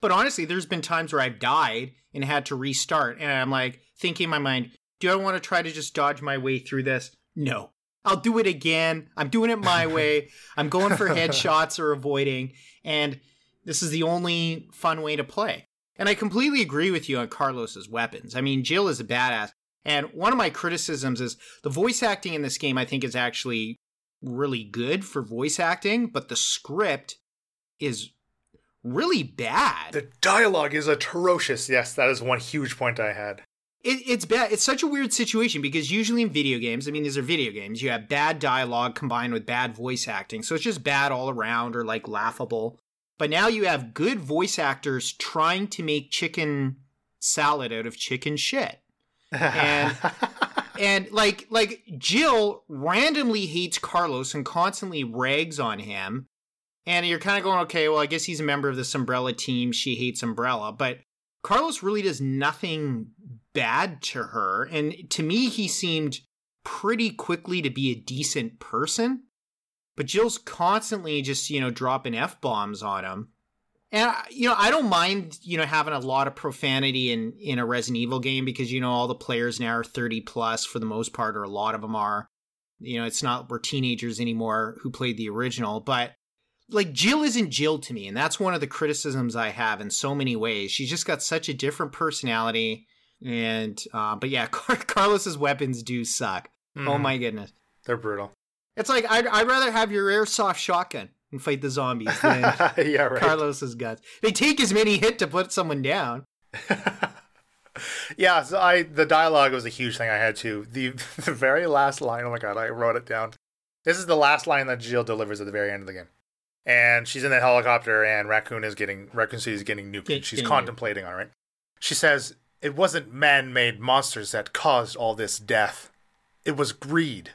But honestly, there's been times where I've died and had to restart and I'm like thinking in my mind, do I want to try to just dodge my way through this? No. I'll do it again. I'm doing it my way. I'm going for headshots or avoiding and this is the only fun way to play. And I completely agree with you on Carlos's weapons. I mean, Jill is a badass. And one of my criticisms is the voice acting in this game, I think, is actually really good for voice acting, but the script is really bad. the dialogue is atrocious yes that is one huge point i had It, it's bad. It's such a weird situation because usually in video games, I mean, these are video games, you have bad dialogue combined with bad voice acting. So it's just bad all around or like laughable. But now you have good voice actors trying to make chicken salad out of chicken shit. And- and like like Jill randomly hates Carlos and constantly rags on him. And you're kind of going, okay, well, I guess he's a member of this Umbrella team. She hates Umbrella, but Carlos really does nothing bad to her. And to me, he seemed pretty quickly to be a decent person. but Jill's constantly just, you know, dropping F bombs on him. And, you know, I don't mind, you know, having a lot of profanity in, in a Resident Evil game because, you know, all the players now are 30 plus for the most part, or a lot of them are. You know, it's not, we're teenagers anymore who played the original, but like Jill isn't Jill to me. And that's one of the criticisms I have in so many ways. She's just got such a different personality. And, uh, but yeah, Carlos's weapons do suck. Mm. Oh my goodness. They're brutal. It's like I'd, I'd rather have your airsoft shotgun and fight the zombies than yeah, right. Carlos's guns. They take as many hit to put someone down. yeah, so I the dialogue was a huge thing I had to. The the very last line, oh my god, I wrote it down. This is the last line that Jill delivers at the very end of the game. And she's in the helicopter and Raccoon is getting Raccoon City is getting nuked. Get, she's contemplating on it. She says, It wasn't man made monsters that caused all this death. It was greed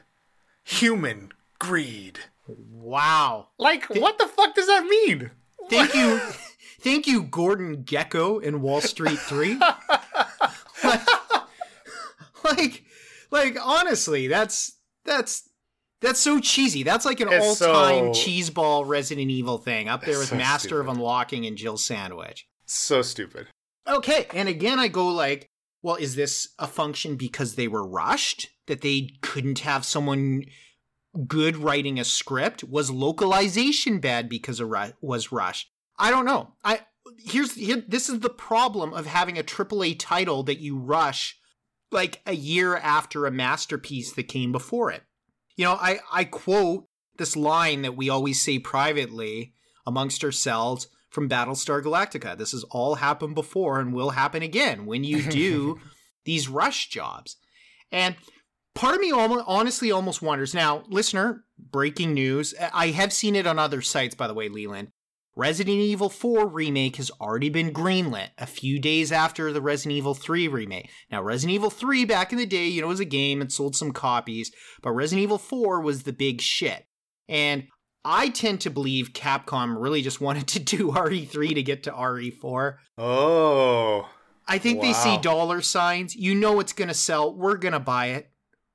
human greed. Wow. Like, Th- what the fuck does that mean? Thank you. Thank you, Gordon Gekko in Wall Street 3. like, like, like, honestly, that's, that's, that's so cheesy. That's like an it's all-time so, cheeseball Resident Evil thing up there with so Master stupid. of Unlocking and Jill Sandwich. So stupid. Okay, and again I go like, well, is this a function because they were rushed? That they couldn't have someone good writing a script? Was localization bad because it was rushed? I don't know. I here's here, this is the problem of having a AAA title that you rush like a year after a masterpiece that came before it. You know, I I quote this line that we always say privately amongst ourselves from Battlestar Galactica. This has all happened before and will happen again when you do these rush jobs. And part of me almost, honestly almost wonders now, listener, breaking news. Uh, I have seen it on other sites, by the way, Leland. Resident Evil 4 remake has already been greenlit a few days after the Resident Evil 3 remake. Now, Resident Evil 3 back in the day, you know, was a game and sold some copies, but Resident Evil 4 was the big shit. And I tend to believe Capcom really just wanted to do RE3 to get to RE4. Oh. I think wow. they see dollar signs. You know it's going to sell. We're going to buy it.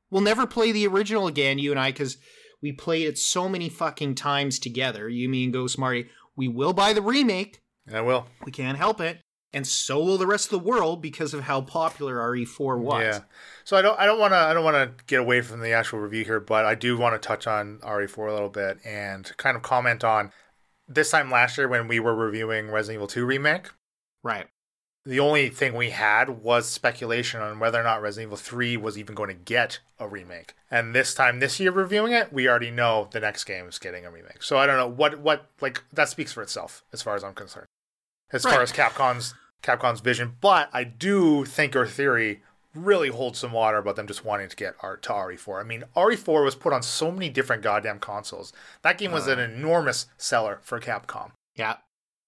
We'll never play the original again, you and I, because we played it so many fucking times together. You, me, and Ghost Marty. We will buy the remake. I will. We can't help it and so will the rest of the world because of how popular RE4 was. Yeah. So I don't I don't want to I don't want to get away from the actual review here, but I do want to touch on RE4 a little bit and kind of comment on this time last year when we were reviewing Resident Evil 2 remake. Right. The only thing we had was speculation on whether or not Resident Evil 3 was even going to get a remake. And this time this year reviewing it, we already know the next game is getting a remake. So I don't know what what like that speaks for itself as far as I'm concerned as right. far as Capcom's Capcom's vision. But I do think your theory really holds some water about them just wanting to get art to RE4. I mean, RE4 was put on so many different goddamn consoles. That game was uh, an enormous seller for Capcom. Yeah.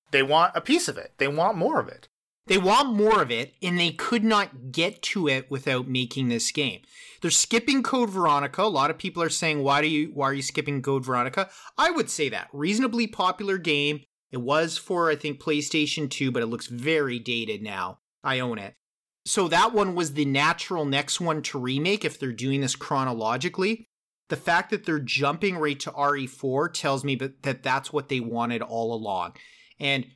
They want a piece of it. They want more of it. They want more of it, and they could not get to it without making this game. They're skipping Code Veronica. A lot of people are saying, "Why do you? Why are you skipping Code Veronica?" I would say that reasonably popular game. It was for, I think, PlayStation 2, but it looks very dated now. I own it. So that one was the natural next one to remake if they're doing this chronologically. The fact that they're jumping right to RE4 tells me that that's what they wanted all along. And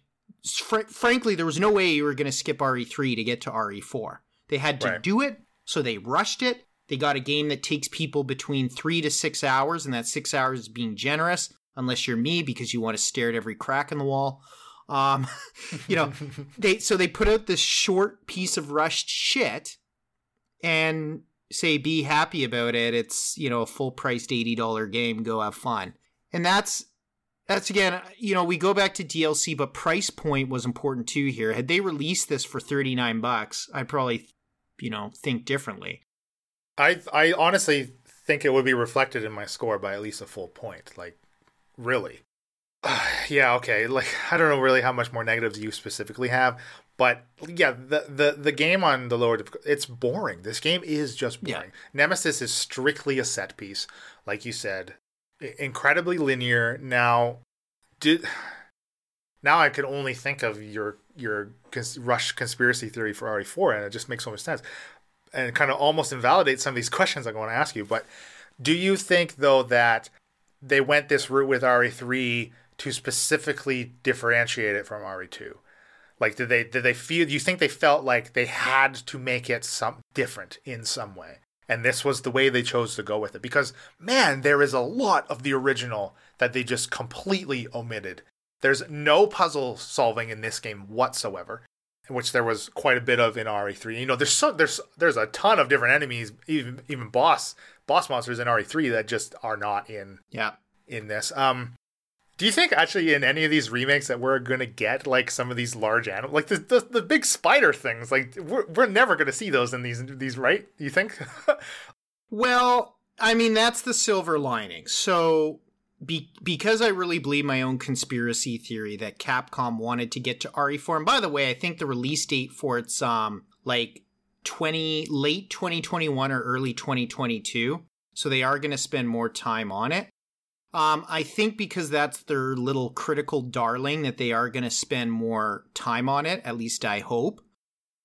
fr- frankly, there was no way you were going to skip RE3 to get to RE4. They had to right. do it, so they rushed it. They got a game that takes people between three to six hours, and that six hours is being generous unless you're me because you want to stare at every crack in the wall. Um, you know, they so they put out this short piece of rushed shit and say be happy about it. It's you know a full priced eighty dollar game. Go have fun, and that's that's again uh, you know we go back to DLC, but price point was important too here. Had they released this for thirty nine bucks, I'd probably you know think differently. I I honestly think it would be reflected in my score by at least a full point. Like really. yeah, okay. Like I don't know really how much more negatives you specifically have, but yeah, the the the game on the lower difficulty, it's boring. This game is just boring. Yeah. Nemesis is strictly a set piece, like you said, incredibly linear. Now, did now I can only think of your your cons- rush conspiracy theory for RE4, and it just makes so much sense, and kind of almost invalidates some of these questions I'm going to ask you. But do you think though that they went this route with RE3 to specifically differentiate it from RE2? Like, did they did they feel? Do you think they felt like they had to make it some different in some way? And this was the way they chose to go with it because man, there is a lot of the original that they just completely omitted. There's no puzzle solving in this game whatsoever, which there was quite a bit of in RE3. You know, there's so, there's there's a ton of different enemies, even even boss boss monsters in RE3 that just are not in yeah in this. Um, do you think actually in any of these remakes that we're gonna get like some of these large animals, like the, the the big spider things? Like we're we're never gonna see those in these these, right? You think? well, I mean that's the silver lining. So be, because I really believe my own conspiracy theory that Capcom wanted to get to RE4. And by the way, I think the release date for it's um like 20 late 2021 or early 2022. So they are going to spend more time on it. Um, I think because that's their little critical darling that they are going to spend more time on it. At least I hope.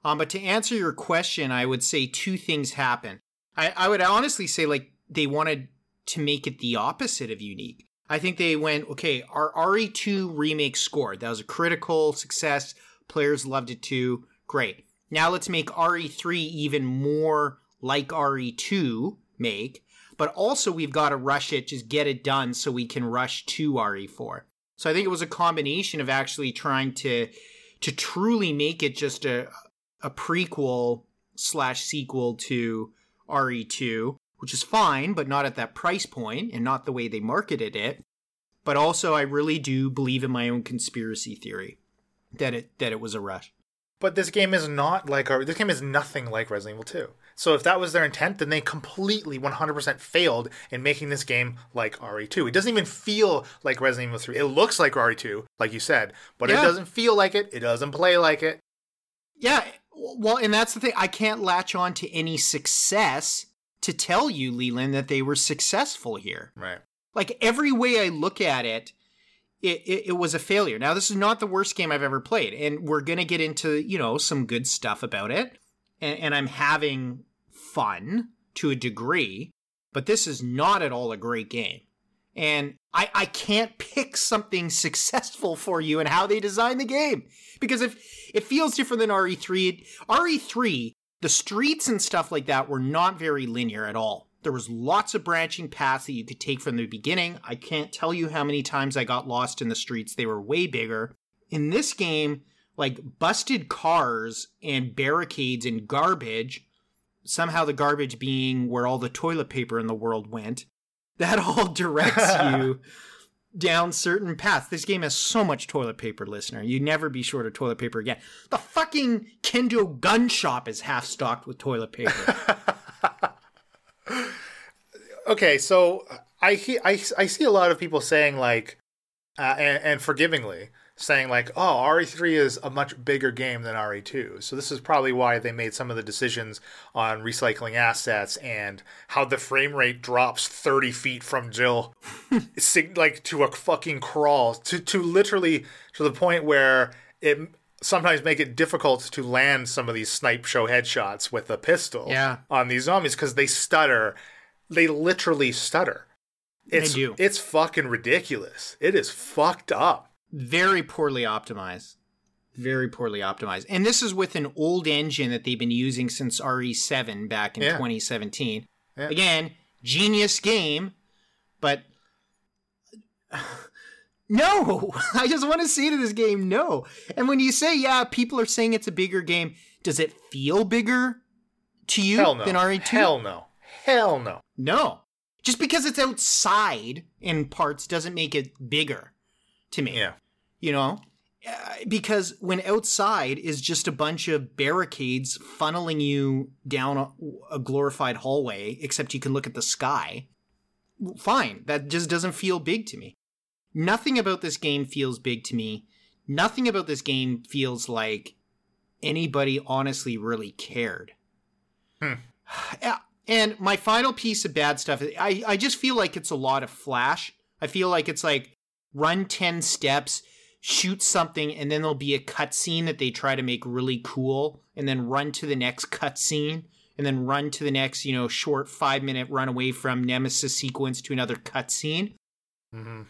Um, but to answer your question, I would say two things happen. I, I would honestly say like they wanted to make it the opposite of unique. I think they went, okay, our RE2 remake scored. That was a critical success. Players loved it too. Great. Now let's make RE3 even more like RE2 make but also we've got to rush it, just get it done so we can rush to RE4. So I think it was a combination of actually trying to to truly make it just a a prequel slash sequel to RE2, which is fine, but not at that price point and not the way they marketed it. But also I really do believe in my own conspiracy theory that it that it was a rush. But this game is not like our this game is nothing like Resident Evil 2. So if that was their intent, then they completely 100% failed in making this game like RE2. It doesn't even feel like Resident Evil 3. It looks like RE2, like you said, but yeah. it doesn't feel like it. It doesn't play like it. Yeah, well, and that's the thing. I can't latch on to any success to tell you, Leland, that they were successful here. Right. Like every way I look at it, it, it, it, was a failure. Now, this is not the worst game I've ever played, and we're going to get into, you know, some good stuff about it. And, and I'm having fun to a degree, but this is not at all a great game. And I, I can't pick something successful for you and how they design the game. Because if it feels different than RE3, RE3, the streets and stuff like that were not very linear at all. There was lots of branching paths that you could take from the beginning. I can't tell you how many times I got lost in the streets. They were way bigger. In this game, like busted cars and barricades and garbage somehow the garbage being where all the toilet paper in the world went, that all directs you down certain paths. This game has so much toilet paper, listener. You never be short of toilet paper again. The fucking Kendo gun shop is half stocked with toilet paper. okay, so I, I I see a lot of people saying like, uh, and, and forgivingly, saying like, "Oh, RE3 is a much bigger game than RE2." So this is probably why they made some of the decisions on recycling assets and how the frame rate drops 30 feet from Jill, like to a fucking crawl to to literally to the point where it sometimes make it difficult to land some of these snipe show headshots with a pistol yeah. on these zombies because they stutter. They literally stutter. It's, they do. It's fucking ridiculous. It is fucked up very poorly optimized. Very poorly optimized. And this is with an old engine that they've been using since RE7 back in yeah. 2017. Yeah. Again, genius game, but no, I just want to say to this game, no. And when you say, yeah, people are saying it's a bigger game, does it feel bigger to you no. than RE2? Hell no. Hell no. No. Just because it's outside in parts doesn't make it bigger to me. Yeah. You know? Uh, because when outside is just a bunch of barricades funneling you down a, a glorified hallway, except you can look at the sky, fine. That just doesn't feel big to me. Nothing about this game feels big to me. Nothing about this game feels like anybody honestly really cared. Hmm. And my final piece of bad stuff, I, I just feel like it's a lot of flash. I feel like it's like run 10 steps, shoot something, and then there'll be a cutscene that they try to make really cool, and then run to the next cutscene, and then run to the next, you know, short five minute run away from Nemesis sequence to another cutscene. Mm-hmm.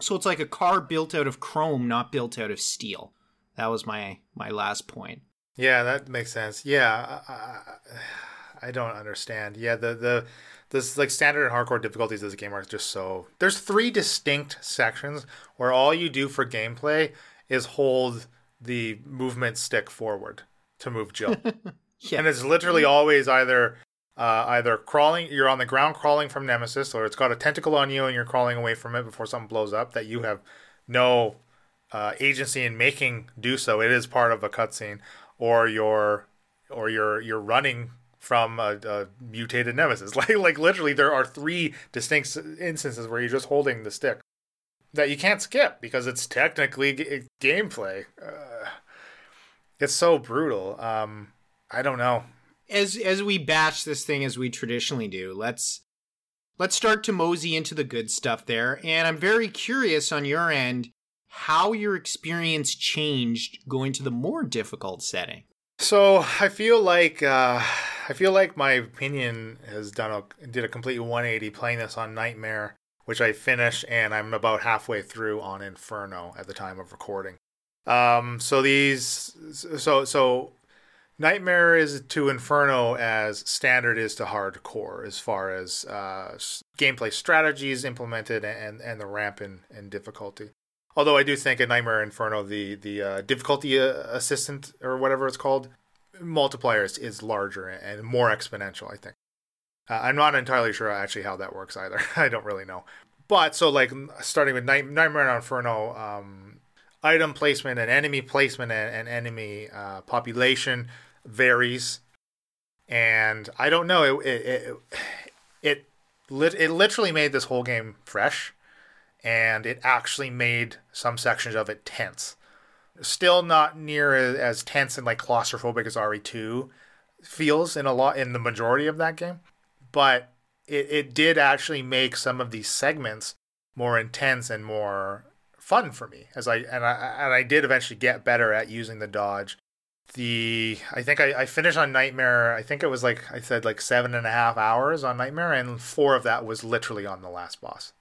So it's like a car built out of chrome, not built out of steel. That was my my last point. Yeah, that makes sense. Yeah, I, I, I don't understand. Yeah, the the this like standard and hardcore difficulties of the game are just so. There's three distinct sections where all you do for gameplay is hold the movement stick forward to move Jill, Yeah. and it's literally always either uh, either crawling, you're on the ground crawling from Nemesis, or it's got a tentacle on you and you're crawling away from it before something blows up that you have no uh, agency in making do so. It is part of a cutscene, or you're or you're you're running from a, a mutated nemesis. Like like literally, there are three distinct instances where you're just holding the stick that you can't skip because it's technically g- gameplay. Uh, it's so brutal. Um, I don't know. as as we bash this thing as we traditionally do, let's let's start to mosey into the good stuff there. And I'm very curious on your end how your experience changed going to the more difficult setting. So I feel like uh, I feel like my opinion has done a did a complete 180 playing this on Nightmare, which I finished, and I'm about halfway through on Inferno at the time of recording. Um, so these, so so Nightmare is to Inferno as standard is to hardcore as far as uh, gameplay strategies implemented and and the ramp in, in difficulty. Although I do think in Nightmare Inferno the the uh, difficulty uh, assistant or whatever it's called multiplier is, is larger and more exponential. I think. Uh, I'm not entirely sure actually how that works either. I don't really know. But so like starting with Night- Nightmare Inferno, um, item placement and enemy placement and, and enemy uh, population varies, and I don't know. It it it it, it literally made this whole game fresh, and it actually made some sections of it tense. Still not near as, tense and like claustrophobic as RE2 feels in a lot in the majority of that game, but it, it did actually make some of these segments more intense and more fun for me as I and I and I did eventually get better at using the dodge. The I think I, I finished on Nightmare. I think it was like I said like seven and a half hours on Nightmare, and four of that was literally on the last boss.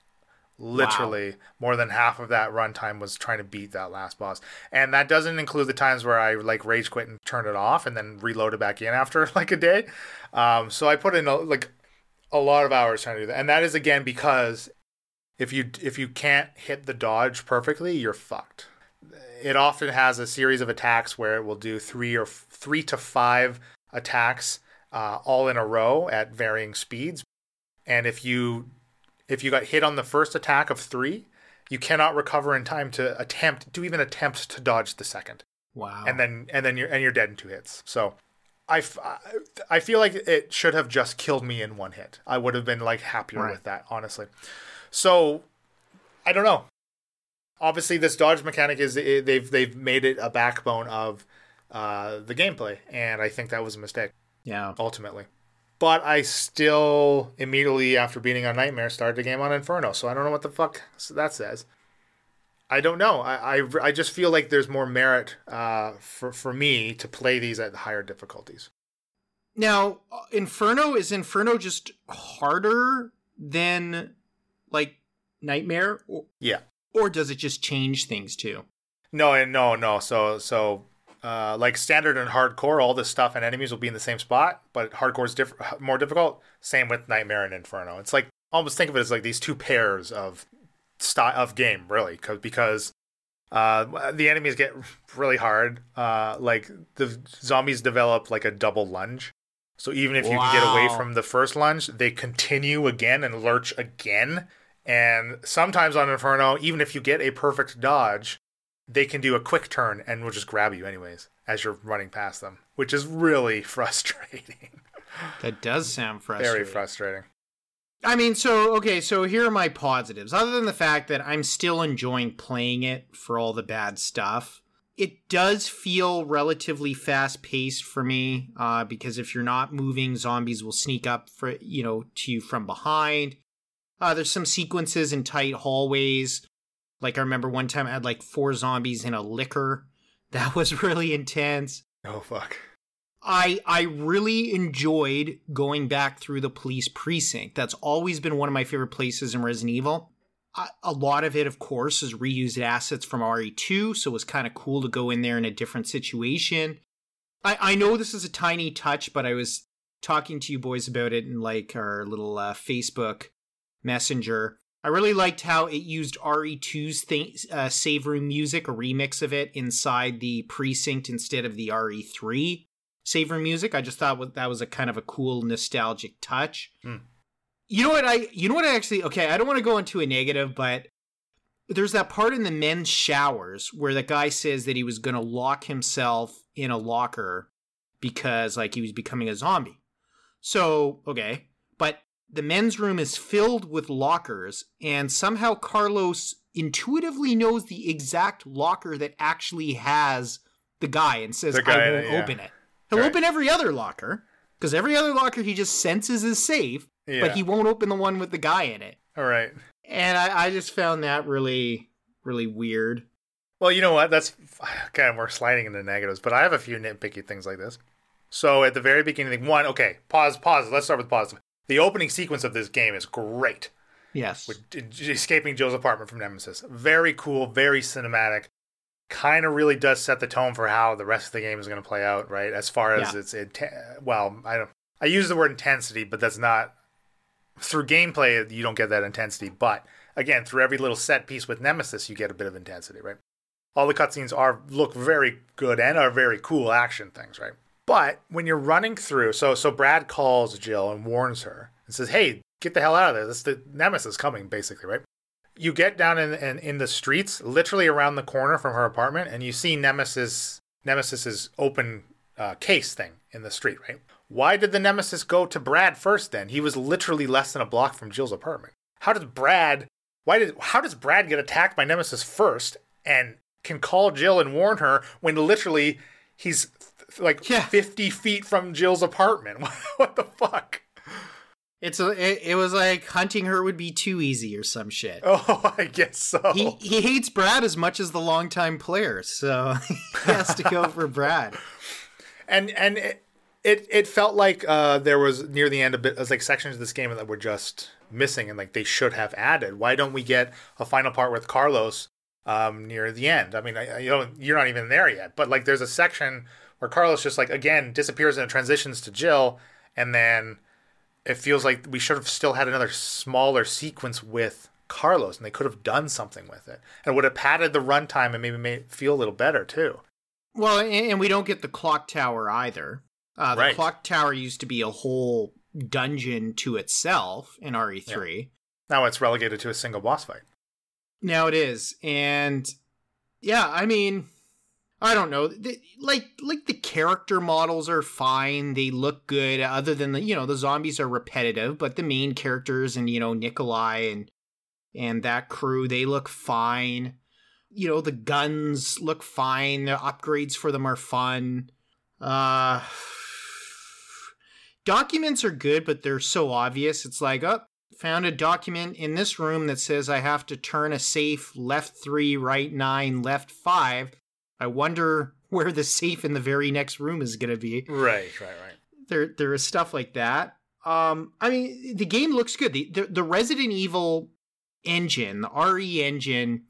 Literally, more than half of that runtime was trying to beat that last boss, and that doesn't include the times where I like rage quit and turn it off, and then reload it back in after like a day. Um, so I put in a, like a lot of hours trying to do that, and that is again because if you if you can't hit the dodge perfectly, you're fucked. It often has a series of attacks where it will do three or f- three to five attacks uh, all in a row at varying speeds, and if you if you got hit on the first attack of three, you cannot recover in time to attempt to even attempt to dodge the second Wow. and then and then you're and you're dead in two hits. So I, f- I feel like it should have just killed me in one hit. I would have been like happier Right. with that, honestly. So I don't know. Obviously, this dodge mechanic is they've they've made it a backbone of uh, the gameplay, and I think that was a mistake yeah. ultimately. But I still immediately after beating on Nightmare started the game on Inferno, so I don't know what the fuck that says. I don't know. I, I, I just feel like there's more merit uh, for for me to play these at higher difficulties. Now, uh, Inferno is Inferno just harder than like Nightmare, or, Yeah. or does it just change things too? No, no, no. So so uh, like standard and hardcore, all this stuff and enemies will be in the same spot, but hardcore is diff- more difficult. Same with Nightmare and Inferno. It's like almost think of it as like these two pairs of style of game, really, because uh, the enemies get really hard. Uh, like the zombies develop like a double lunge. So even if you can get away from the first lunge, they continue again and lurch again. And sometimes on Inferno, even if you get a perfect dodge, they can do a quick turn and will just grab you anyways as you're running past them, which is really frustrating. That does sound frustrating. Very frustrating. I mean, so okay, so here are my positives. Other than the fact that I'm still enjoying playing it for all the bad stuff, it does feel relatively fast paced for me. Uh, because if you're not moving, zombies will sneak up for you know to you from behind. Uh, there's some sequences in tight hallways. Like I remember one time I had like four zombies in a liquor. That was really intense. Oh fuck. I I really enjoyed going back through the police precinct. That's always been one of my favorite places in Resident Evil. a lot of it, of course, is reused assets from RE2, so it was kind of cool to go in there in a different situation. I, I know this is a tiny touch, but I was talking to you boys about it in like our little uh, Facebook messenger. I really liked how it used RE2's thing, uh, save room music, a remix of it, inside the precinct instead of the RE3 save room music. I just thought that was a kind of a cool nostalgic touch. Hmm. You know what I? You know what I actually? Okay, I don't want to go into a negative, but there's that part in the men's showers where the guy says that he was going to lock himself in a locker because like he was becoming a zombie. So okay, the men's room is filled with lockers, and somehow Carlos intuitively knows the exact locker that actually has the guy and says, guy, I won't yeah. open it. He'll Right. open every other locker because every other locker he just senses is safe, Yeah. but he won't open the one with the guy in it. All right. And I, I just found that really, really weird. Well, you know what? That's okay. We're sliding into negatives, but I have a few nitpicky things like this. So at the very beginning, one, okay, pause, pause. Let's start with positive. The opening sequence of this game is great. Yes. with escaping Jill's apartment from Nemesis. Very cool, very cinematic. Kind of really does set the tone for how the rest of the game is going to play out, right? As far as Yeah. its inten- well, I don't. I use the word intensity, but that's not through gameplay. You don't get that intensity, but again, through every little set piece with Nemesis, you get a bit of intensity, right? All the cutscenes are look very good and are very cool action things, right? But when you're running through, so so Brad calls Jill and warns her and says, "Hey, get the hell out of there! This the Nemesis coming, basically, right?" You get down in, in in the streets, literally around the corner from her apartment, and you see Nemesis Nemesis's open uh, case thing in the street, right? Why did the Nemesis go to Brad first? Then he was literally less than a block from Jill's apartment. How does Brad? Why did? How does Brad get attacked by Nemesis first and can call Jill and warn her when literally he's like Yeah. 50 feet from Jill's apartment? what the fuck? It's a, it, it was like hunting her would be too easy or some shit. Oh, I guess so. He he hates Brad as much as the longtime player, so he has to go for Brad. and and it, it it felt like uh, there was near the end a bit as like sections of this game that were just missing and like they should have added. Why don't we get a final part with Carlos um, near the end? I mean, I- you know, you're not even there yet, but like there's a section where Carlos just like again disappears and it transitions to Jill, and then it feels like we should have still had another smaller sequence with Carlos, and they could have done something with it, and it would have padded the runtime and maybe made it feel a little better too. Well, and, we don't get the clock tower either. Uh, the Right. clock tower used to be a whole dungeon to itself in RE3. Now it's relegated to a single boss fight. Now it is, and yeah, I mean, I don't know. The, like, like the character models are fine; they look good. Other than the, you know, the zombies are repetitive, but the main characters and you know Nikolai and and that crew they look fine. You know, the guns look fine. The upgrades for them are fun. Uh, documents are good, but they're so obvious. It's like, oh, found a document in this room that says I have to turn a safe left three, right nine, left five. I wonder where the safe in the very next room is going to be. Right, right, right. There, there is stuff like that. Um, I mean, the game looks good. The, the the Resident Evil engine, the RE engine,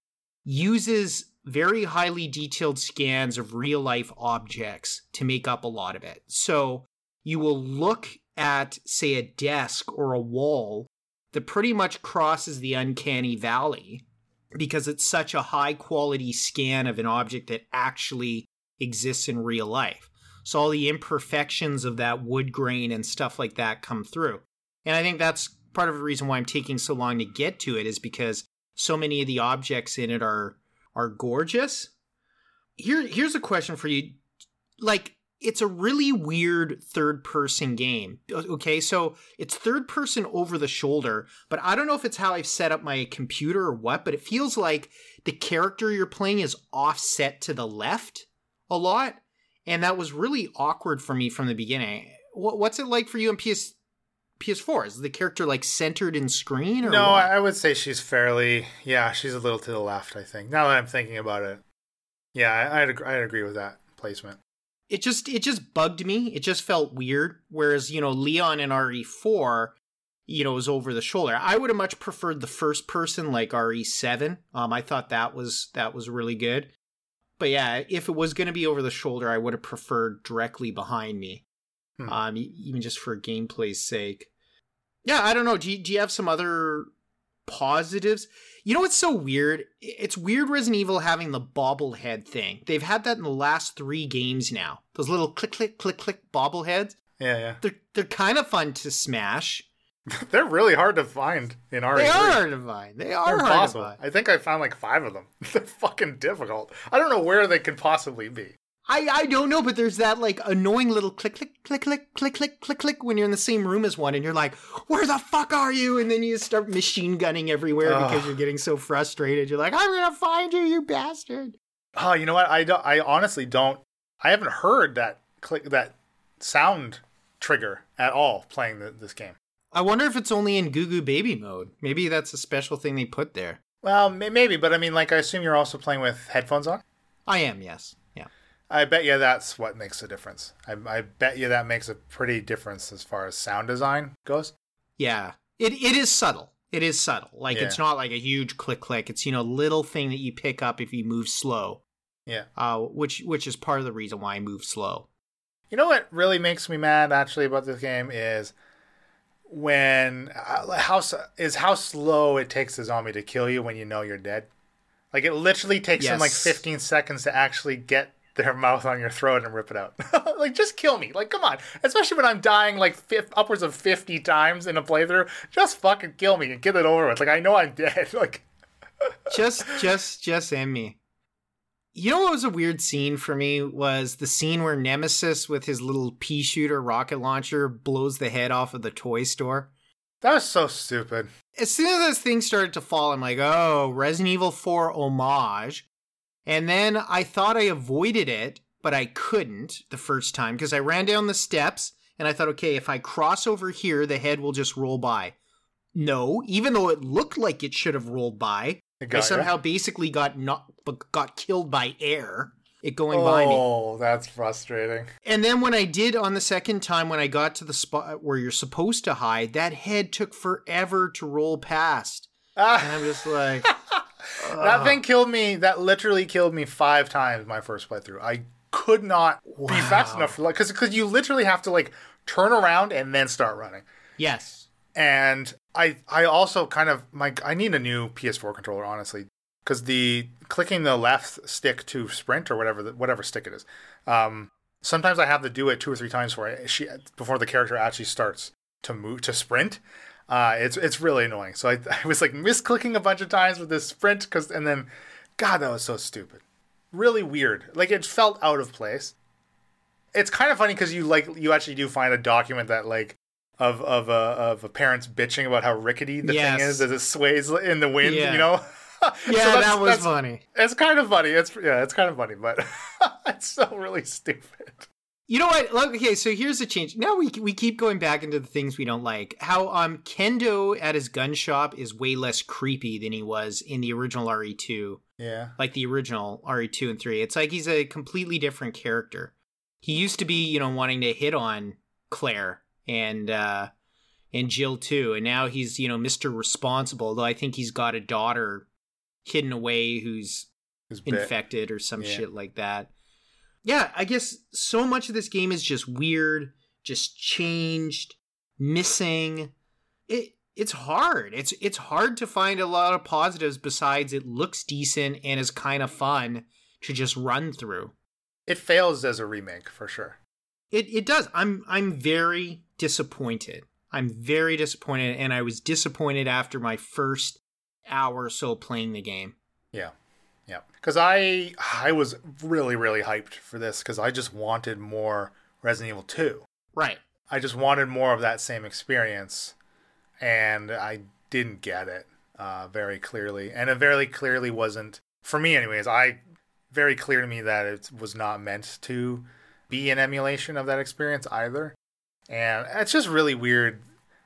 uses very highly detailed scans of real life objects to make up a lot of it. So you will look at, say, a desk or a wall that pretty much crosses the uncanny valley because it's such a high quality scan of an object that actually exists in real life. So all the imperfections of that wood grain and stuff like that come through. And I think that's part of the reason why I'm taking so long to get to it is because so many of the objects in it are are gorgeous. Here here's a question for you. Like it's a really weird third person game. Okay, so it's third person over the shoulder, but I don't know if it's how I've set up my computer or what, but it feels like the character you're playing is offset to the left a lot. And that was really awkward for me from the beginning. What's it like for you in PS PS4? Is the character like centered in screen or No, what? I would say she's fairly. Yeah, she's a little to the left. I think now that I'm thinking about it. Yeah, I, I'd ag- I'd agree with that placement. It just it just bugged me. It just felt weird. Whereas you know Leon in RE4, you know, was over the shoulder. I would have much preferred the first person like RE7. Um, I thought that was that was really good. But yeah, if it was going to be over the shoulder, I would have preferred directly behind me. Hmm. Um, even just for gameplay's sake. Yeah, I don't know. Do you, do you have some other positives? You know what's so weird? It's weird Resident Evil having the bobblehead thing. They've had that in the last three games now. Those little click, click, click, click bobbleheads. Yeah, yeah. They're they're kind of fun to smash. They're really hard to find in RE3. They are hard to find. They are They're hard to find. I think I found like five of them. They're fucking difficult. I don't know where they could possibly be. I, I don't know, but there's that like annoying little click click click click click click click click when you're in the same room as one and you're like, where the fuck are you? And then you start machine gunning everywhere Ugh. because you're getting so frustrated. You're like, I'm gonna find you, you bastard. Oh, you know what? I don't. I honestly don't. I haven't heard that click that sound trigger at all playing the, this game. I wonder if it's only in Goo Goo Baby mode. Maybe that's a special thing they put there. Well, maybe, but I mean, like, I assume you're also playing with headphones on. I am, yes. I bet you that's what makes a difference. I, I bet you that makes a pretty difference as far as sound design goes. Yeah, it it is subtle. It is subtle. Like yeah. it's not like a huge click click. It's you know little thing that you pick up if you move slow. Yeah. Uh, which which is part of the reason why I move slow. You know what really makes me mad actually about this game is when uh, how is how slow it takes the zombie to kill you when you know you're dead. Like it literally takes yes. them like 15 seconds to actually get their mouth on your throat and rip it out. like just kill me. Like come on. Especially when I'm dying like fifth, upwards of 50 times in a playthrough, just fucking kill me and get it over with. Like I know I'm dead. Like just just just end me. You know what was a weird scene for me was the scene where Nemesis with his little pea shooter rocket launcher blows the head off of the toy store. That was so stupid. As soon as those things started to fall, I'm like, oh, Resident Evil 4 homage. And then I thought I avoided it, but I couldn't the first time because I ran down the steps and I thought, okay, if I cross over here, the head will just roll by. No, even though it looked like it should have rolled by, I somehow basically got not got killed by air. It going oh, by me. Oh, that's frustrating. And then when I did on the second time, when I got to the spot where you're supposed to hide, that head took forever to roll past. Ah. And I'm just like, that thing killed me. That literally killed me five times my first playthrough. I could not wow. be fast enough for like because because you literally have to like turn around and then start running. Yes and I I also kind of my I need a new PS4 controller honestly because the clicking the left stick to sprint or whatever the, whatever stick it is. Um, sometimes I have to do it two or three times before I, she before the character actually starts to move to sprint. Uh, it's it's really annoying. So I, I was like misclicking a bunch of times with this sprint because and then, God, that was so stupid. Really weird. Like it felt out of place. It's kind of funny because you like you actually do find a document that like of of a uh, of a parents bitching about how rickety the yes. thing is as it sways in the wind. Yeah. You know. yeah, so that was funny. It's kind of funny. It's yeah, it's kind of funny, but it's still really stupid. You know what? Okay, so here's the change. Now we we keep going back into the things we don't like. How um Kendo at his gun shop is way less creepy than he was in the original RE2. Yeah. Like the original RE2 and 3. It's like he's a completely different character. He used to be, you know, wanting to hit on Claire and uh, and Jill too. And now he's you know Mr. Responsible. Though I think he's got a daughter hidden away who's infected or some yeah. shit like that. Yeah, I guess so much of this game is just weird, just changed, missing. It it's hard. It's it's hard to find a lot of positives besides it looks decent and is kind of fun to just run through. It fails as a remake for sure. It it does. I'm I'm very disappointed. I'm very disappointed, and I was disappointed after my first hour or so playing the game. Yeah, yeah. Because I I was really really hyped for this because I just wanted more Resident Evil Two. Right. I just wanted more of that same experience, and I didn't get it uh, very clearly, and it very clearly wasn't for me. Anyways, I very clear to me that it was not meant to be an emulation of that experience either. And it's just really weird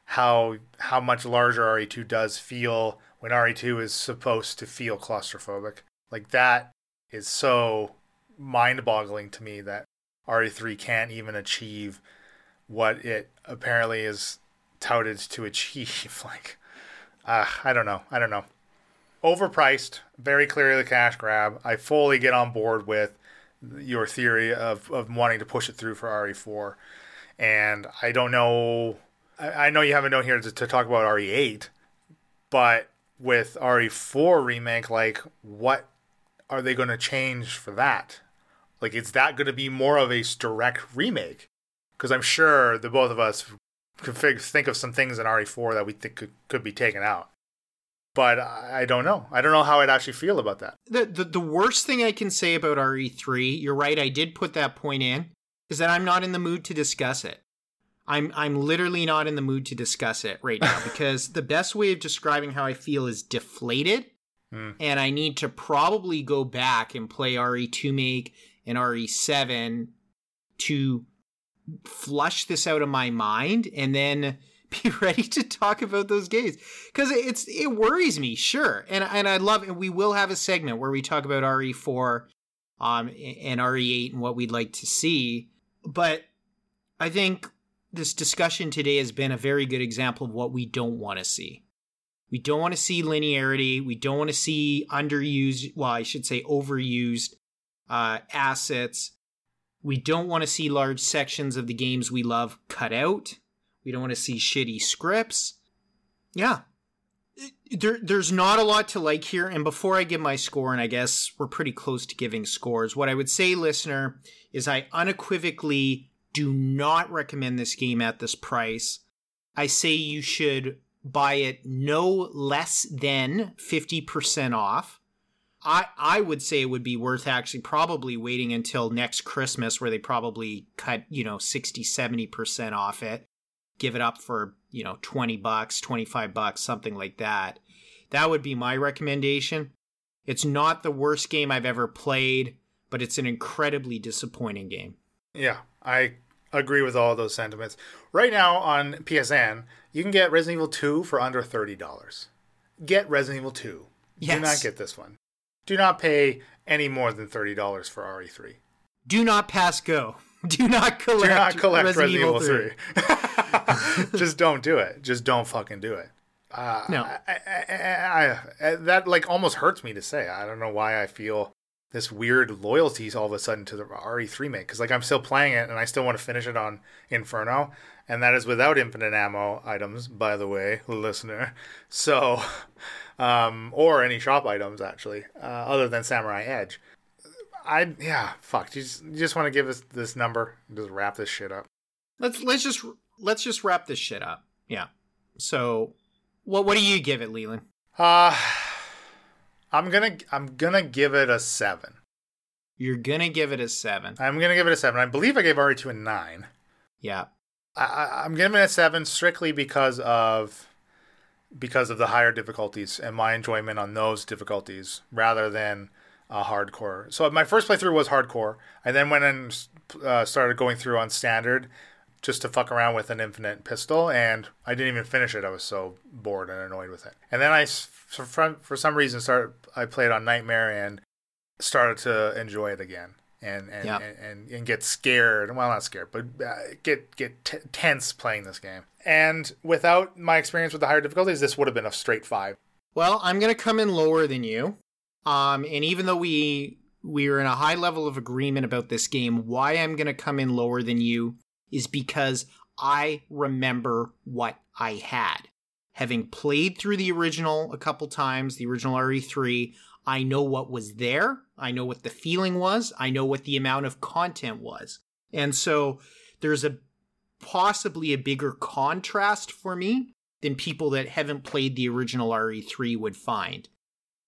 how how much larger RE2 does feel when RE2 is supposed to feel claustrophobic. Like that is so mind-boggling to me that RE3 can't even achieve what it apparently is touted to achieve. Like, uh, I don't know. I don't know. Overpriced, very clearly the cash grab. I fully get on board with your theory of, of wanting to push it through for RE4. And I don't know. I, know you have a note here to, to talk about RE8, but with RE4 remake, like, what are they going to change for that? Like, is that going to be more of a direct remake? Because I'm sure the both of us could think of some things in RE4 that we think could, could be taken out. But I don't know. I don't know how I'd actually feel about that. The, the the worst thing I can say about RE3, you're right, I did put that point in, is that I'm not in the mood to discuss it. I'm I'm literally not in the mood to discuss it right now because the best way of describing how I feel is deflated. Mm. And I need to probably go back and play RE2 make and RE7 to flush this out of my mind and then be ready to talk about those games because it's it worries me sure and and I love and we will have a segment where we talk about RE4 um and RE8 and what we'd like to see but I think this discussion today has been a very good example of what we don't want to see. We don't want to see linearity. We don't want to see underused, well, I should say overused uh, assets. We don't want to see large sections of the games we love cut out. We don't want to see shitty scripts. Yeah. There, there's not a lot to like here. And before I give my score, and I guess we're pretty close to giving scores, what I would say, listener, is I unequivocally do not recommend this game at this price. I say you should buy it no less than 50% off. I, I would say it would be worth actually probably waiting until next Christmas where they probably cut, you know, 60, 70% off it. Give it up for, you know, 20 bucks, 25 bucks, something like that. That would be my recommendation. It's not the worst game I've ever played, but it's an incredibly disappointing game. Yeah, I agree with all those sentiments. Right now on PSN, you can get Resident Evil 2 for under $30. Get Resident Evil 2. Yes. Do not get this one. Do not pay any more than $30 for RE3. Do not pass go. Do not collect, do not collect Resident, Resident Evil 3. 3. Just don't do it. Just don't fucking do it. Uh, no. I, I, I, that like almost hurts me to say. I don't know why I feel this weird loyalties all of a sudden to the RE3 make because like I'm still playing it and I still want to finish it on Inferno and that is without infinite ammo items by the way listener. So um, or any shop items actually uh, other than Samurai Edge. I yeah fuck you just, you just want to give us this number just wrap this shit up. Let's let's just let's just wrap this shit up yeah. So what what do you give it Leland? Uh I'm gonna I'm gonna give it a seven. You're gonna give it a seven. I'm gonna give it a seven. I believe I gave RE2 a nine. Yeah. I, I'm giving it a seven strictly because of because of the higher difficulties and my enjoyment on those difficulties rather than uh, hardcore. So my first playthrough was hardcore. I then went and uh, started going through on standard just to fuck around with an infinite pistol, and I didn't even finish it. I was so bored and annoyed with it. And then I, for, for some reason, started. I played on Nightmare and started to enjoy it again, and and, and, and, and get scared. Well, not scared, but uh, get get t- tense playing this game. And without my experience with the higher difficulties, this would have been a straight five. Well, I'm gonna come in lower than you. Um, and even though we we are in a high level of agreement about this game, why I'm gonna come in lower than you is because I remember what I had. Having played through the original a couple times, the original RE3, I know what was there. I know what the feeling was. I know what the amount of content was. And so there's a possibly a bigger contrast for me than people that haven't played the original RE3 would find.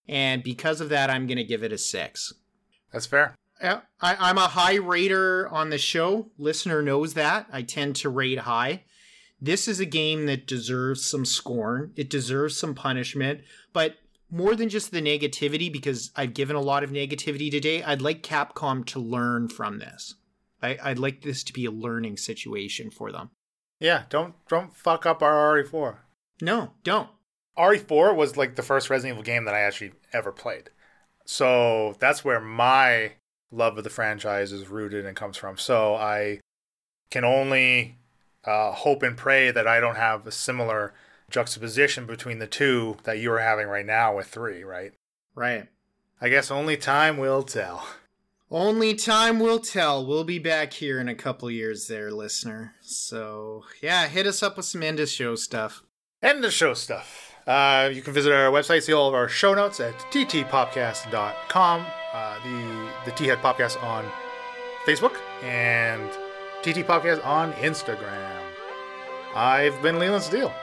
And because of that, I'm going to give it a six. That's fair. Yeah, I, am a high rater on the show. Listener knows that. I tend to rate high. This is a game that deserves some scorn. It deserves some punishment, but more than just the negativity, because I've given a lot of negativity today, I'd like Capcom to learn from this. I, I'd like this to be a learning situation for them. Yeah, don't don't fuck up our RE4. No, don't. RE4 was like the first Resident Evil game that I actually ever played. So that's where my love of the franchise is rooted and comes from. So I can only uh, hope and pray that I don't have a similar juxtaposition between the two that you are having right now with three, right? Right. I guess only time will tell. Only time will tell. We'll be back here in a couple years there, listener. So, yeah, hit us up with some end of show stuff. End of show stuff. Uh, you can visit our website, see all of our show notes at ttpopcast.com, uh, the, the T Head Podcast on Facebook, and TT Podcast on Instagram. I've been Leland Steele.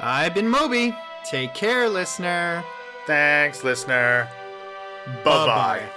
I've been Moby. Take care, listener. Thanks, listener. Bye bye.